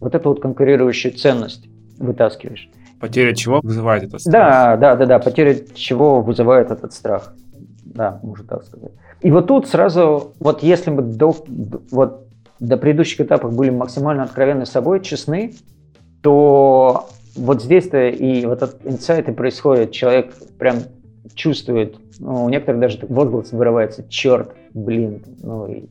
S1: вот эту вот конкурирующую ценность вытаскиваешь.
S2: Потеря чего вызывает этот страх?
S1: Да, да, да, да. Потеря чего вызывает этот страх. Да, можно так сказать. И вот тут сразу, вот если мы до, вот, до предыдущих этапов были максимально откровенны с собой, честны, то вот здесь-то и вот этот инсайт и происходит. Человек прям чувствует, ну, у некоторых даже возглас вырывается, черт, блин, ну и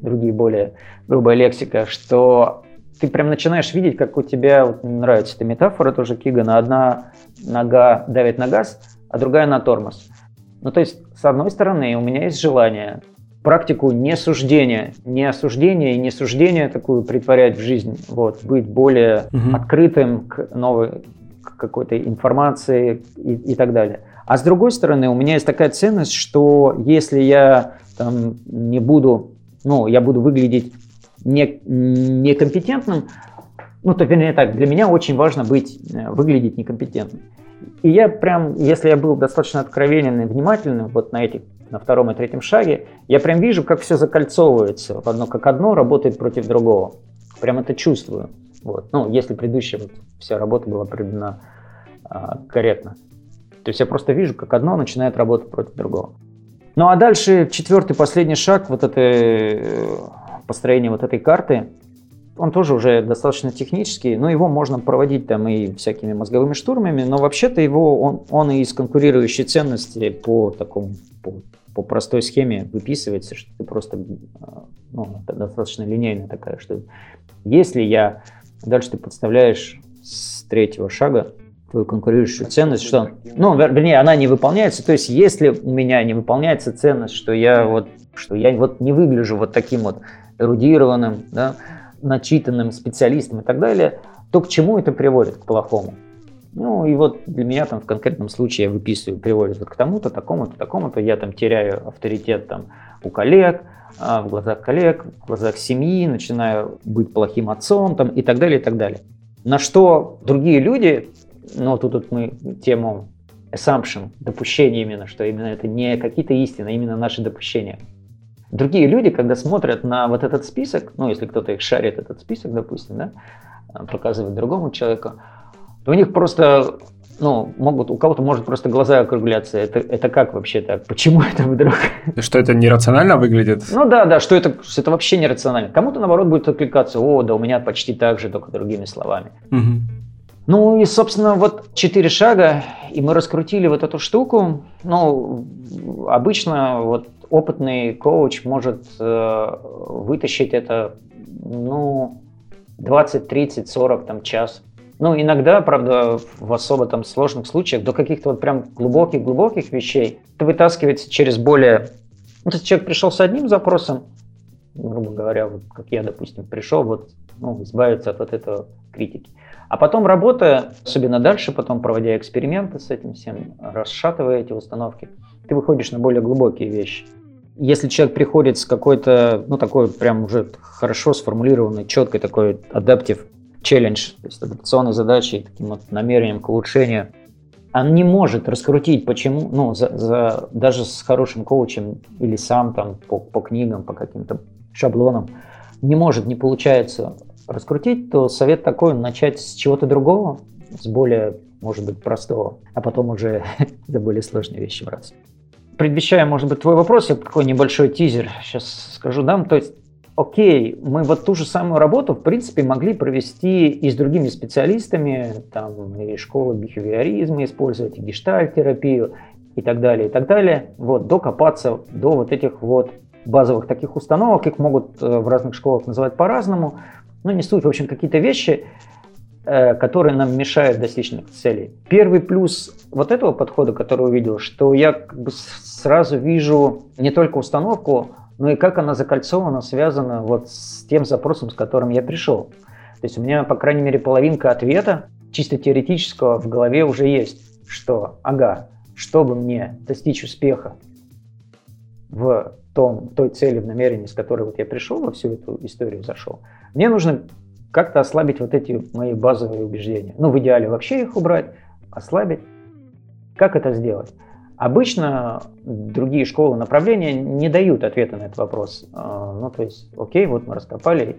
S1: другие более грубая лексика, что ты прям начинаешь видеть, как у тебя, вот, мне нравится эта метафора тоже Кигана, одна нога давит на газ, а другая на тормоз. Ну, то есть, с одной стороны, у меня есть желание практику несуждения, не осуждения и не суждения такую притворять в жизнь, вот, быть более угу. открытым к новой к какой-то информации и, и так далее. А с другой стороны, у меня есть такая ценность, что если я там, не буду, ну, я буду выглядеть не, некомпетентным, ну, то, вернее так, для меня очень важно быть, э, выглядеть некомпетентным. И я прям, если я был достаточно откровенен и внимательным вот на этих на втором и третьем шаге, я прям вижу, как все закольцовывается одно как одно, работает против другого. Прям это чувствую. Вот. Ну, если предыдущая вот, вся работа была проведена а, корректно. То есть я просто вижу, как одно начинает работать против другого. Ну а дальше четвертый, последний шаг, вот это э, построение вот этой карты, он тоже уже достаточно технический, но его можно проводить там и всякими мозговыми штурмами, но вообще-то его, он, он и из конкурирующей ценности по такому, по, по простой схеме выписывается, что ты просто, а, ну, это достаточно линейная такая, что если я, дальше ты подставляешь с третьего шага твою конкурирующую ценность, что, ну, вернее, она не выполняется, то есть если у меня не выполняется ценность, что я вот, что я вот не выгляжу вот таким вот эрудированным, да, начитанным специалистом и так далее, то к чему это приводит? К плохому. Ну и вот для меня там в конкретном случае я выписываю, приводит вот к тому-то, такому-то, такому-то, я там теряю авторитет там у коллег, а, в глазах коллег, в глазах семьи, начинаю быть плохим отцом там, и так далее, и так далее. На что другие люди, ну тут, тут мы тему assumption, допущение именно, что именно это не какие-то истины, а именно наши допущения. Другие люди, когда смотрят на вот этот список, ну, если кто-то их шарит, этот список, допустим, да, показывает другому человеку, то у них просто, ну, могут, у кого-то может просто глаза округляться. Это, это как вообще так? Почему это вдруг?
S2: Что это нерационально выглядит?
S1: Ну да, да, что это, что это вообще нерационально. Кому-то, наоборот, будет откликаться, о, да у меня почти так же, только другими словами. Угу. Ну и, собственно, вот четыре шага, и мы раскрутили вот эту штуку. Ну, обычно вот опытный коуч может э, вытащить это, ну, 20, 30, 40 там, час. Ну, иногда, правда, в особо там сложных случаях, до каких-то вот прям глубоких-глубоких вещей, это вытаскивается через более... Ну, то есть человек пришел с одним запросом, грубо говоря, вот как я, допустим, пришел, вот, ну, избавиться от вот этого критики. А потом работая, особенно дальше, потом проводя эксперименты с этим всем, расшатывая эти установки, ты выходишь на более глубокие вещи. Если человек приходит с какой-то, ну, такой прям уже хорошо сформулированной, четкой такой адаптив челлендж, то есть адаптационной задачей, таким вот намерением к улучшению, он не может раскрутить, почему, ну, за, за, даже с хорошим коучем или сам там по, по книгам, по каким-то шаблонам, не может, не получается раскрутить, то совет такой, начать с чего-то другого, с более, может быть, простого, а потом уже до более сложные вещи браться. Предвещая, может быть, твой вопрос, я такой небольшой тизер сейчас скажу, да, то есть окей, мы вот ту же самую работу, в принципе, могли провести и с другими специалистами, там, и школа бихевиоризма использовать, и гештальт-терапию, и так далее, и так далее, вот, докопаться до вот этих вот базовых таких установок, их могут э, в разных школах называть по-разному, но не суть, в общем, какие-то вещи, Э, которые нам мешают достичь целей. Первый плюс вот этого подхода, который увидел, что я как бы сразу вижу не только установку, но и как она закольцована, связана вот с тем запросом, с которым я пришел. То есть у меня, по крайней мере, половинка ответа чисто теоретического в голове уже есть, что, ага, чтобы мне достичь успеха в том, той цели, в намерении, с которой вот я пришел, во всю эту историю зашел, мне нужно как-то ослабить вот эти мои базовые убеждения. Ну, в идеале вообще их убрать, ослабить. Как это сделать? Обычно другие школы направления не дают ответа на этот вопрос. А, ну, то есть, окей, вот мы раскопали,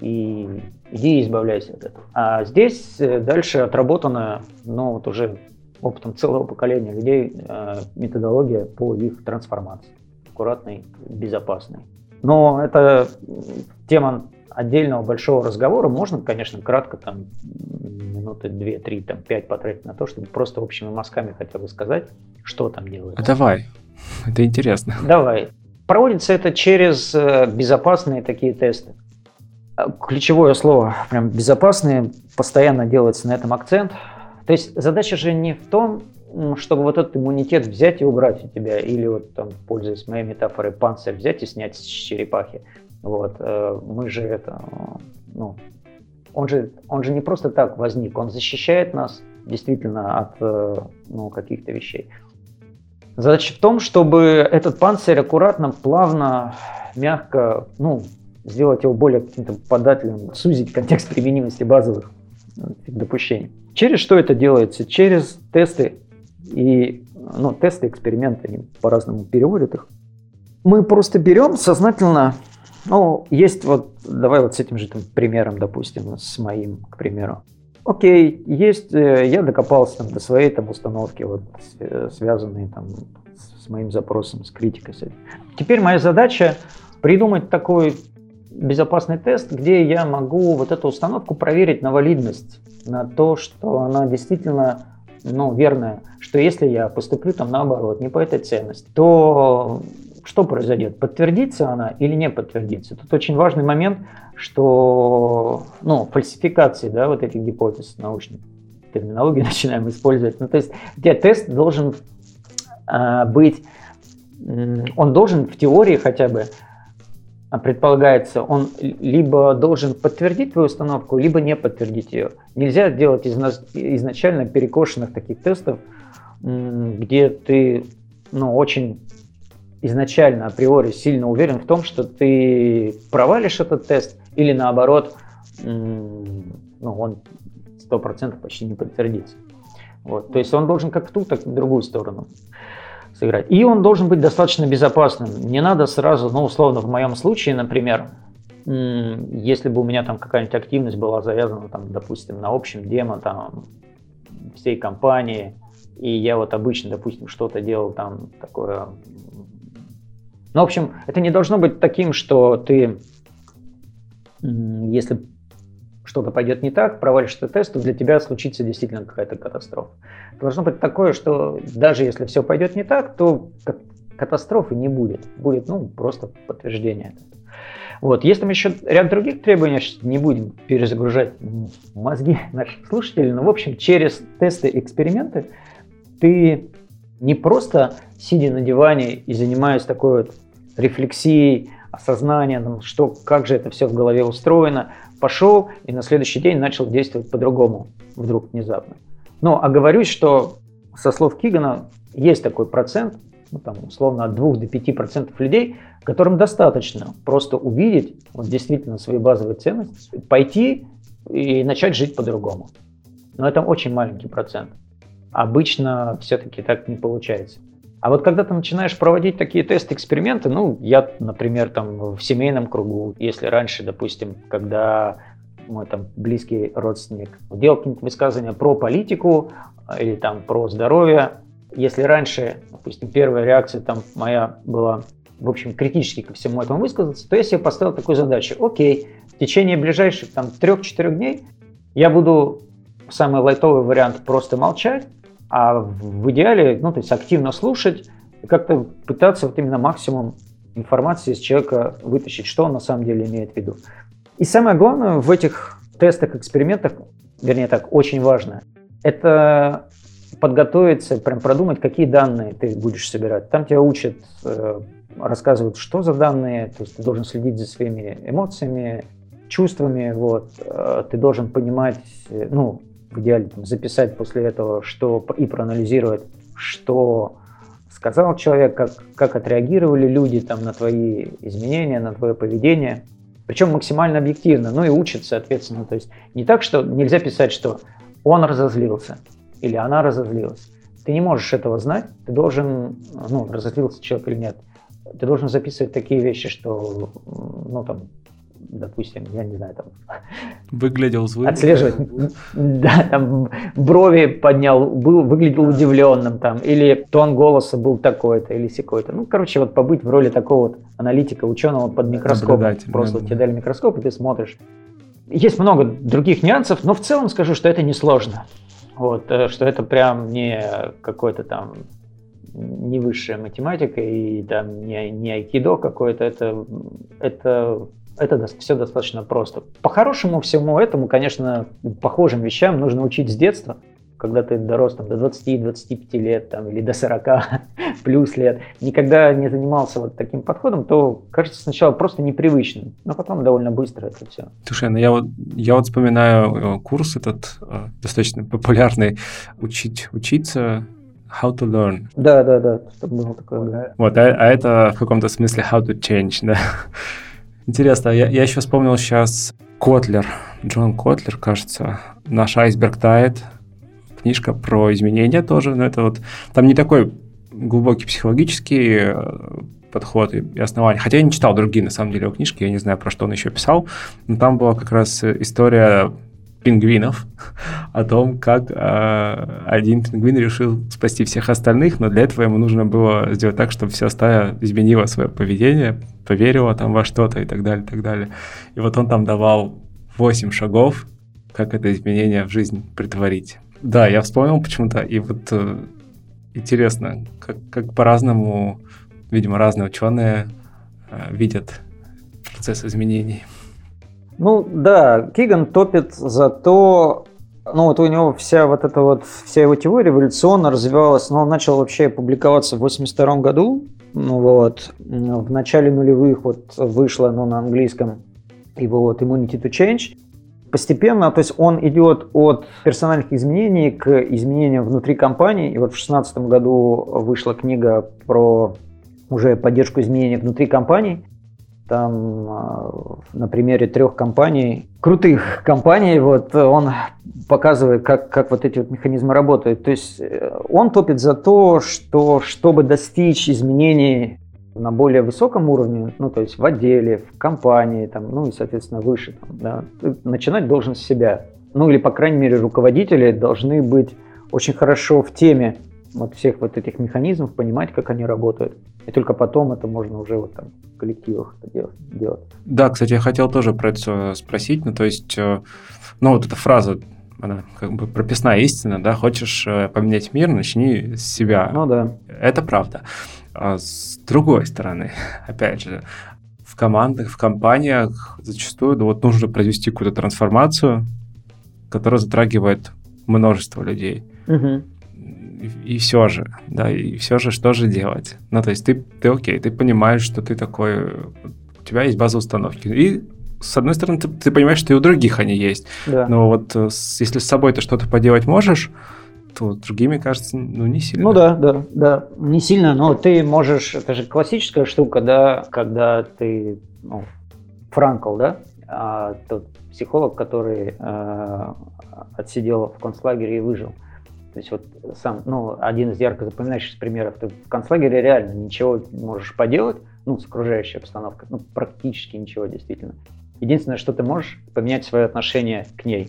S1: и иди избавляйся от этого. А здесь э, дальше отработана, ну, вот уже опытом целого поколения людей э, методология по их трансформации. Аккуратной, безопасной. Но это тема отдельного большого разговора можно, конечно, кратко там минуты две, три, там пять потратить на то, чтобы просто общими мазками хотя бы сказать, что там делается.
S2: А давай, это интересно.
S1: Давай. Проводится это через э, безопасные такие тесты. Ключевое слово, прям безопасные, постоянно делается на этом акцент. То есть задача же не в том, чтобы вот этот иммунитет взять и убрать у тебя, или вот там, пользуясь моей метафорой, панцирь взять и снять с черепахи. Вот, э, мы же это, ну, он же, он же не просто так возник, он защищает нас действительно от э, ну, каких-то вещей. Задача в том, чтобы этот панцирь аккуратно, плавно, мягко, ну, сделать его более каким-то податливым, сузить контекст применимости базовых э, допущений. Через что это делается? Через тесты и ну, тесты, эксперименты, они по-разному переводят их. Мы просто берем сознательно, ну, есть вот, давай вот с этим же там, примером, допустим, с моим, к примеру. Окей, есть, э, я докопался там, до своей там установки, вот, связанной там с моим запросом, с критикой. Теперь моя задача придумать такой безопасный тест, где я могу вот эту установку проверить на валидность, на то, что она действительно ну, верная, что если я поступлю там наоборот, не по этой ценности, то что произойдет? Подтвердится она или не подтвердится? Тут очень важный момент, что ну, фальсификации да, вот этих гипотез научных терминологии начинаем использовать. Ну, то есть где тест должен э, быть, он должен в теории хотя бы предполагается, он либо должен подтвердить твою установку, либо не подтвердить ее. Нельзя делать изначально перекошенных таких тестов, где ты ну, очень изначально априори сильно уверен в том, что ты провалишь этот тест, или наоборот, ну, он 100% почти не подтвердится. Вот. То есть он должен как в ту, так и в другую сторону сыграть. И он должен быть достаточно безопасным. Не надо сразу, ну, условно, в моем случае, например, если бы у меня там какая-нибудь активность была завязана, там, допустим, на общем демо там, всей компании, и я вот обычно, допустим, что-то делал там такое... Ну, в общем, это не должно быть таким, что ты, если что-то пойдет не так, провалишь этот тест, то для тебя случится действительно какая-то катастрофа. Должно быть такое, что даже если все пойдет не так, то катастрофы не будет. Будет, ну, просто подтверждение. Вот. Есть там еще ряд других требований, не будем перезагружать мозги наших слушателей, но, в общем, через тесты, эксперименты ты не просто сидя на диване и занимаясь такой вот рефлексией, осознанием, что, как же это все в голове устроено, пошел и на следующий день начал действовать по-другому, вдруг внезапно. Но оговорюсь, что со слов Кигана есть такой процент, ну, там, условно от 2 до 5 процентов людей, которым достаточно просто увидеть вот, действительно свои базовые ценности, пойти и начать жить по-другому. Но это очень маленький процент. Обычно все-таки так не получается. А вот когда ты начинаешь проводить такие тесты, эксперименты, ну, я, например, там в семейном кругу, если раньше, допустим, когда мой там близкий родственник делал какие-нибудь высказывания про политику или там про здоровье, если раньше, допустим, первая реакция там моя была, в общем, критически ко всему этому высказаться, то я себе поставил такую задачу. Окей, в течение ближайших там 3-4 дней я буду самый лайтовый вариант просто молчать, а в идеале, ну, то есть активно слушать как-то пытаться вот именно максимум информации из человека вытащить, что он на самом деле имеет в виду. И самое главное в этих тестах, экспериментах, вернее так, очень важно, это подготовиться, прям продумать, какие данные ты будешь собирать. Там тебя учат, э, рассказывают, что за данные, то есть ты должен следить за своими эмоциями, чувствами, вот, э, ты должен понимать, э, ну, в идеале там, записать после этого, что и проанализировать, что сказал человек, как, как отреагировали люди там, на твои изменения, на твое поведение. Причем максимально объективно, ну и учат, соответственно. То есть не так, что нельзя писать, что он разозлился или она разозлилась. Ты не можешь этого знать, ты должен, ну, разозлился человек или нет. Ты должен записывать такие вещи, что, ну, там, допустим, я не знаю, там...
S2: Выглядел злым.
S1: Отслеживать, да, там брови поднял, был, выглядел удивленным там, или тон голоса был такой-то или секой-то. Ну, короче, вот побыть в роли такого вот аналитика, ученого под микроскопом. Просто да. тебе дали микроскоп, и ты смотришь. Есть много других нюансов, но в целом скажу, что это несложно. Вот, э, что это прям не какой-то там не высшая математика и там не, не айкидо какое-то, это, это это все достаточно просто. По-хорошему всему этому, конечно, похожим вещам нужно учить с детства, когда ты дорос там, до 20-25 лет там, или до 40 плюс лет, никогда не занимался вот таким подходом, то кажется сначала просто непривычным, но потом довольно быстро это все.
S2: Слушай, ну я вот, я вот вспоминаю э, курс этот э, достаточно популярный «Учить учиться», How to learn.
S1: Да, да, да, было такое. Да.
S2: Вот, а, а это в каком-то смысле how to change, да. Интересно, я, я еще вспомнил сейчас Котлер, Джон Котлер, кажется, наш айсберг тает. книжка про изменения тоже, но это вот там не такой глубокий психологический э, подход и основание. Хотя я не читал другие, на самом деле, его книжки, я не знаю, про что он еще писал, но там была как раз история пингвинов, о том, как э, один пингвин решил спасти всех остальных, но для этого ему нужно было сделать так, чтобы вся стая изменила свое поведение, поверила там во что-то и так далее, и так далее. И вот он там давал 8 шагов, как это изменение в жизнь притворить. Да, я вспомнил почему-то, и вот э, интересно, как, как по-разному, видимо, разные ученые э, видят процесс изменений.
S1: Ну да, Киган топит за то, ну вот у него вся вот эта вот, вся его теория эволюционно развивалась, но он начал вообще публиковаться в 82 году, ну вот, в начале нулевых вот вышло, ну, на английском его вот Immunity to Change, постепенно, то есть он идет от персональных изменений к изменениям внутри компании. И вот в 2016 году вышла книга про уже поддержку изменений внутри компаний. Там а, на примере трех компаний, крутых компаний, вот он показывает, как, как вот эти вот механизмы работают. То есть э, он топит за то, что чтобы достичь изменений на более высоком уровне, ну то есть в отделе, в компании, там, ну и соответственно выше, там, да, начинать должен с себя. Ну или по крайней мере руководители должны быть очень хорошо в теме вот всех вот этих механизмов, понимать, как они работают. И только потом это можно уже вот там в коллективах это делать.
S2: Да, кстати, я хотел тоже про это спросить. Ну, то есть, э, ну, вот эта фраза, она как бы прописная истина, да, хочешь э, поменять мир, начни с себя.
S1: Ну да.
S2: Это правда. А с другой стороны, опять же, в командах, в компаниях зачастую да, вот нужно произвести какую-то трансформацию, которая затрагивает множество людей.
S1: Угу
S2: и, все же, да, и все же что же делать? Ну, то есть ты, ты окей, ты понимаешь, что ты такой, у тебя есть база установки. И с одной стороны, ты, ты понимаешь, что и у других они есть. Да. Но вот э, если с собой ты что-то поделать можешь, то другими, кажется, ну, не сильно.
S1: Ну да, да, да, не сильно, но ты можешь, это же классическая штука, да, когда ты, ну, Франкл, да, а, тот психолог, который э, отсидел в концлагере и выжил. То есть вот сам, ну, один из ярко запоминающихся примеров, ты в концлагере реально ничего можешь поделать, ну, с окружающей обстановкой, ну, практически ничего, действительно. Единственное, что ты можешь, поменять свое отношение к ней.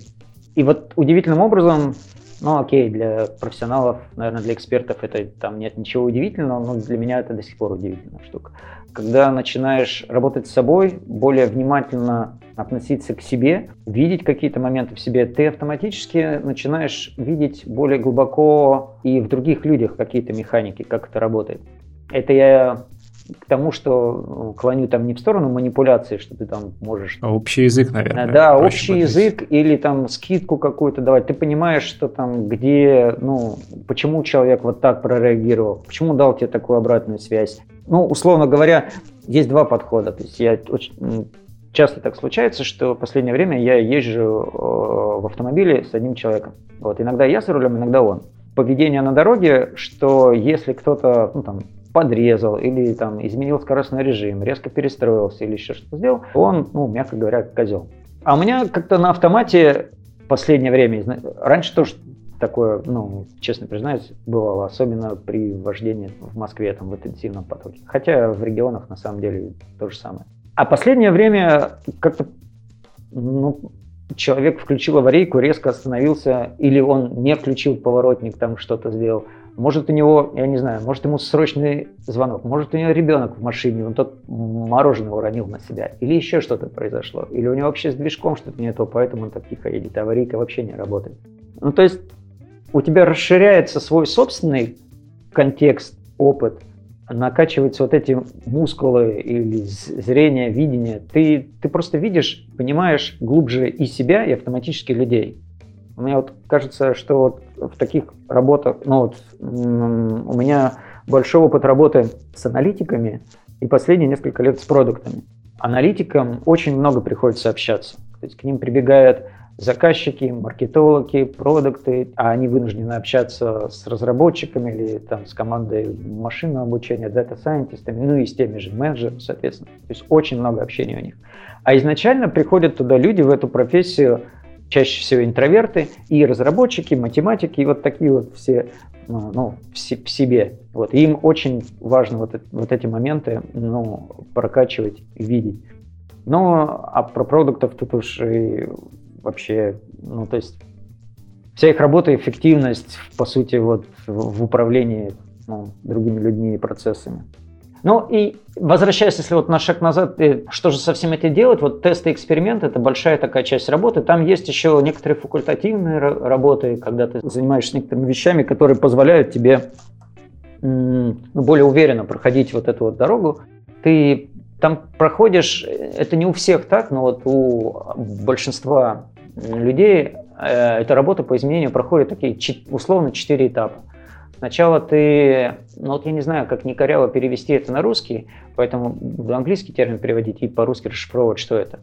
S1: И вот удивительным образом, ну, окей, для профессионалов, наверное, для экспертов это там нет ничего удивительного, но для меня это до сих пор удивительная штука. Когда начинаешь работать с собой, более внимательно относиться к себе, видеть какие-то моменты в себе, ты автоматически начинаешь видеть более глубоко и в других людях какие-то механики, как это работает. Это я к тому, что клоню там не в сторону манипуляции, что ты там можешь...
S2: А общий язык, наверное.
S1: Да, общий быть. язык или там скидку какую-то давать. Ты понимаешь, что там где, ну, почему человек вот так прореагировал, почему дал тебе такую обратную связь. Ну, условно говоря, есть два подхода. То есть я очень часто так случается, что в последнее время я езжу э, в автомобиле с одним человеком. Вот, иногда я за рулем, иногда он. Поведение на дороге, что если кто-то ну, там, подрезал или там, изменил скоростной режим, резко перестроился или еще что-то сделал, он, ну, мягко говоря, козел. А у меня как-то на автомате в последнее время, раньше тоже такое, ну, честно признаюсь, бывало, особенно при вождении в Москве там, в интенсивном потоке. Хотя в регионах на самом деле то же самое. А последнее время как-то ну, человек включил аварийку, резко остановился, или он не включил поворотник, там что-то сделал. Может у него, я не знаю, может ему срочный звонок, может у него ребенок в машине, он тот мороженое уронил на себя, или еще что-то произошло, или у него вообще с движком что-то не то, поэтому он так тихо едет, аварийка вообще не работает. Ну то есть у тебя расширяется свой собственный контекст, опыт – накачиваются вот эти мускулы или зрение, видение, ты, ты просто видишь, понимаешь глубже и себя, и автоматически людей. Мне вот кажется, что вот в таких работах, ну вот у меня большой опыт работы с аналитиками и последние несколько лет с продуктами. Аналитикам очень много приходится общаться. То есть к ним прибегают заказчики, маркетологи, продукты, а они вынуждены общаться с разработчиками или там, с командой машинного обучения, дата-сайентистами, ну и с теми же менеджерами, соответственно. То есть очень много общения у них. А изначально приходят туда люди в эту профессию чаще всего интроверты, и разработчики, математики, и вот такие вот все ну, ну в, в себе. Вот. Им очень важно вот, вот эти моменты ну, прокачивать видеть. Ну, а про продуктов тут уж и вообще, ну, то есть вся их работа, эффективность, по сути, вот в, управлении ну, другими людьми и процессами. Ну и возвращаясь, если вот на шаг назад, э, что же со всем этим делать, вот тесты эксперименты – это большая такая часть работы. Там есть еще некоторые факультативные работы, когда ты занимаешься некоторыми вещами, которые позволяют тебе ну, более уверенно проходить вот эту вот дорогу. Ты там проходишь, это не у всех так, но вот у большинства людей э, эта работа по изменению проходит такие условно четыре этапа. Сначала ты, ну вот я не знаю, как не перевести это на русский, поэтому буду английский термин переводить и по-русски расшифровывать, что это.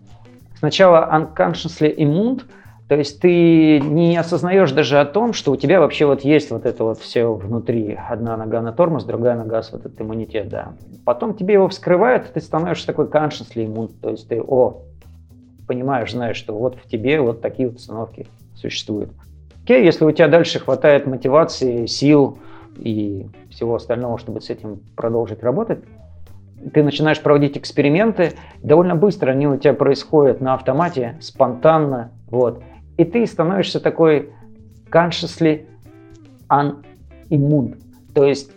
S1: Сначала unconsciously immune, то есть ты не осознаешь даже о том, что у тебя вообще вот есть вот это вот все внутри. Одна нога на тормоз, другая нога с вот этот иммунитет, да. Потом тебе его вскрывают, и ты становишься такой consciously immune, то есть ты, о, понимаешь, знаешь, что вот в тебе вот такие вот установки существуют. Окей, если у тебя дальше хватает мотивации, сил и всего остального, чтобы с этим продолжить работать, ты начинаешь проводить эксперименты, довольно быстро они у тебя происходят на автомате, спонтанно, вот. И ты становишься такой consciously unimmune. То есть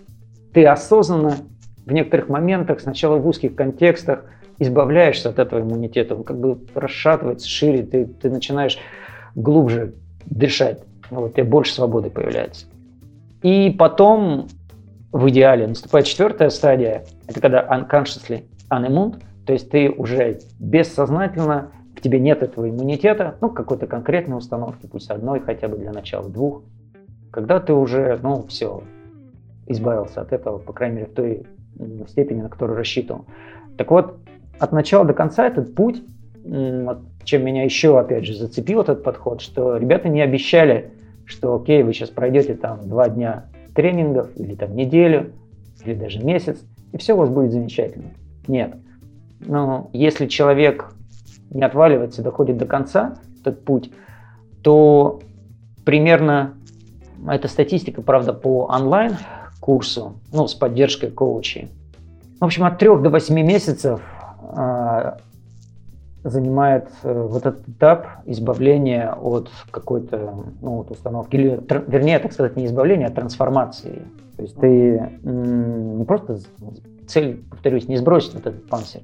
S1: ты осознанно в некоторых моментах, сначала в узких контекстах, избавляешься от этого иммунитета, он как бы расшатывается шире, ты, ты начинаешь глубже дышать. Вот, и больше свободы появляется. И потом, в идеале, наступает четвертая стадия, это когда unconsciously unimmuned, то есть ты уже бессознательно, в тебе нет этого иммунитета, ну, какой-то конкретной установки, пусть одной, хотя бы для начала двух, когда ты уже, ну, все, избавился от этого, по крайней мере, в той степени, на которую рассчитывал. Так вот, от начала до конца этот путь, чем меня еще, опять же, зацепил этот подход, что ребята не обещали что окей, вы сейчас пройдете там два дня тренингов или там неделю, или даже месяц, и все у вас будет замечательно. Нет. Но если человек не отваливается, доходит до конца, этот путь, то примерно, эта статистика, правда, по онлайн курсу, ну, с поддержкой коучей. В общем, от 3 до 8 месяцев занимает э, вот этот этап избавления от какой-то ну, вот установки, или, вернее, так сказать, не избавления, а трансформации. То есть ты не просто цель, повторюсь, не сбросить вот этот панцирь.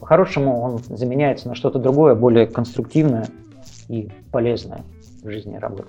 S1: По-хорошему он заменяется на что-то другое, более конструктивное и полезное в жизни и работе.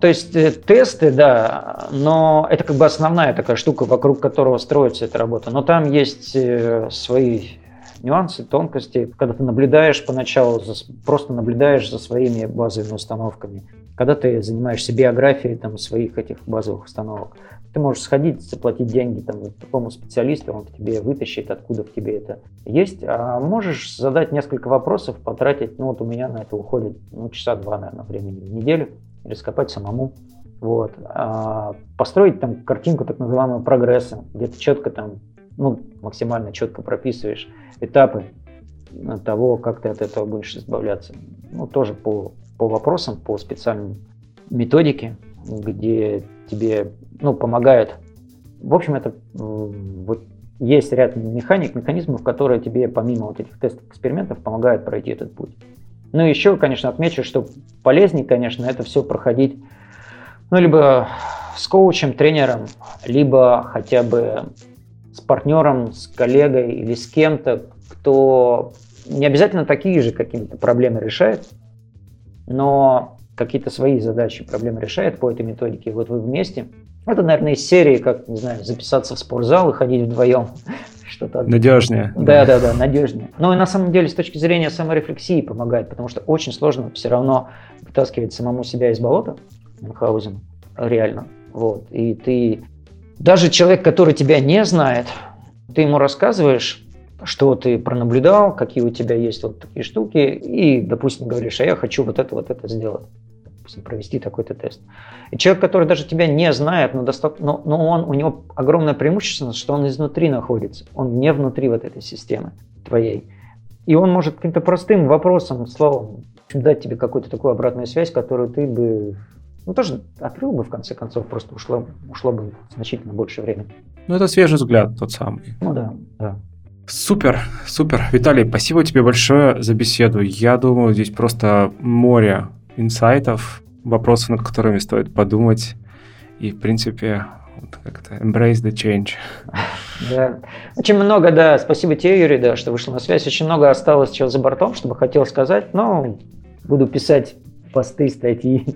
S1: То есть э, тесты, да, но это как бы основная такая штука, вокруг которого строится эта работа. Но там есть э, свои нюансы, тонкости, когда ты наблюдаешь поначалу, за, просто наблюдаешь за своими базовыми установками. Когда ты занимаешься биографией там, своих этих базовых установок, ты можешь сходить, заплатить деньги там, такому специалисту, он тебе вытащит, откуда в тебе это есть. А можешь задать несколько вопросов, потратить, ну вот у меня на это уходит ну, часа два, наверное, времени в неделю, или скопать самому. Вот. А построить там картинку так называемого прогресса, где ты четко там ну, максимально четко прописываешь этапы того, как ты от этого будешь избавляться. Ну, тоже по, по вопросам, по специальным методике, где тебе ну, помогает. В общем, это вот есть ряд механик, механизмов, которые тебе помимо вот этих тестов, экспериментов помогают пройти этот путь. Ну и еще, конечно, отмечу, что полезнее, конечно, это все проходить ну, либо с коучем, тренером, либо хотя бы с партнером, с коллегой или с кем-то, кто не обязательно такие же какие-то проблемы решает, но какие-то свои задачи, проблемы решает по этой методике. Вот вы вместе. Это, наверное, из серии, как, не знаю, записаться в спортзал и ходить вдвоем.
S2: Что-то надежнее.
S1: Да, да, да, надежнее. Но и на самом деле с точки зрения саморефлексии помогает, потому что очень сложно все равно вытаскивать самому себя из болота, Мюнхгаузен, реально. Вот. И ты даже человек, который тебя не знает, ты ему рассказываешь, что ты пронаблюдал, какие у тебя есть вот такие штуки, и, допустим, говоришь, а я хочу вот это, вот это сделать, допустим, провести такой-то тест. И человек, который даже тебя не знает, но, достаточно, но, но он, у него огромное преимущество, что он изнутри находится, он не внутри вот этой системы твоей. И он может каким-то простым вопросом, словом, дать тебе какую-то такую обратную связь, которую ты бы ну, тоже открыл бы, в конце концов, просто ушло, ушло бы значительно больше времени.
S2: Ну, это свежий взгляд тот самый.
S1: Ну да, да.
S2: Супер, супер. Виталий, спасибо тебе большое за беседу. Я думаю, здесь просто море инсайтов, вопросов, над которыми стоит подумать. И, в принципе, вот как-то embrace the change.
S1: Да. Очень много, да, спасибо тебе, Юрий, да, что вышел на связь. Очень много осталось чего за бортом, чтобы хотел сказать, но буду писать посты, статьи.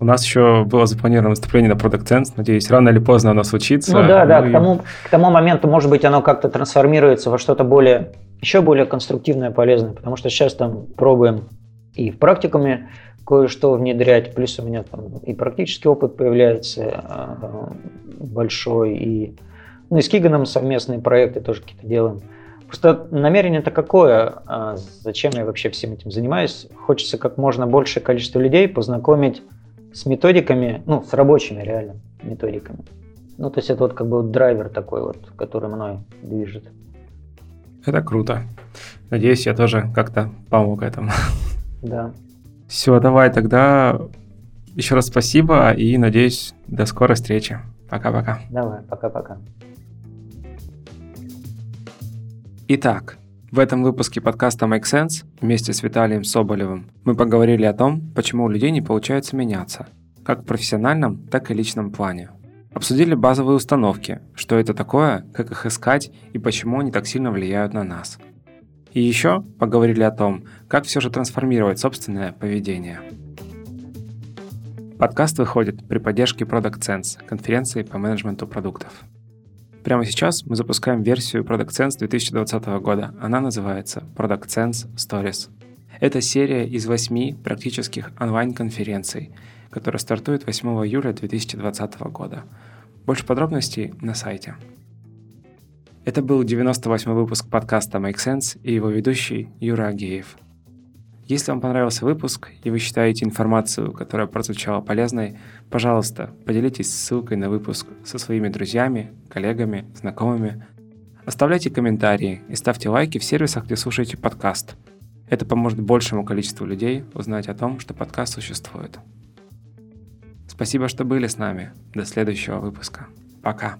S2: У нас еще было запланировано выступление на Product Sense. Надеюсь, рано или поздно оно случится.
S1: Ну да, да, ну, к, тому, к тому моменту, может быть, оно как-то трансформируется во что-то более, еще более конструктивное, полезное, потому что сейчас там пробуем и в практикуме кое-что внедрять, плюс у меня там и практический опыт появляется а, большой, и, ну, и с Киганом совместные проекты тоже какие-то делаем. Просто намерение-то какое? А зачем я вообще всем этим занимаюсь? Хочется как можно большее количество людей познакомить с методиками, ну, с рабочими реально методиками. Ну, то есть это вот как бы вот драйвер такой вот, который мной движет.
S2: Это круто. Надеюсь, я тоже как-то помог этому.
S1: Да.
S2: Все, давай тогда еще раз спасибо и надеюсь, до скорой встречи. Пока-пока.
S1: Давай, пока-пока.
S2: Итак, в этом выпуске подкаста Make Sense вместе с Виталием Соболевым мы поговорили о том, почему у людей не получается меняться, как в профессиональном, так и личном плане. Обсудили базовые установки, что это такое, как их искать и почему они так сильно влияют на нас. И еще поговорили о том, как все же трансформировать собственное поведение. Подкаст выходит при поддержке Product Sense, конференции по менеджменту продуктов. Прямо сейчас мы запускаем версию Product Sense 2020 года. Она называется Product Sense Stories. Это серия из восьми практических онлайн-конференций, которая стартует 8 июля 2020 года. Больше подробностей на сайте. Это был 98 выпуск подкаста Make Sense и его ведущий Юра Агеев. Если вам понравился выпуск и вы считаете информацию, которая прозвучала полезной, пожалуйста, поделитесь ссылкой на выпуск со своими друзьями, коллегами, знакомыми. Оставляйте комментарии и ставьте лайки в сервисах, где слушаете подкаст. Это поможет большему количеству людей узнать о том, что подкаст существует. Спасибо, что были с нами. До следующего выпуска. Пока.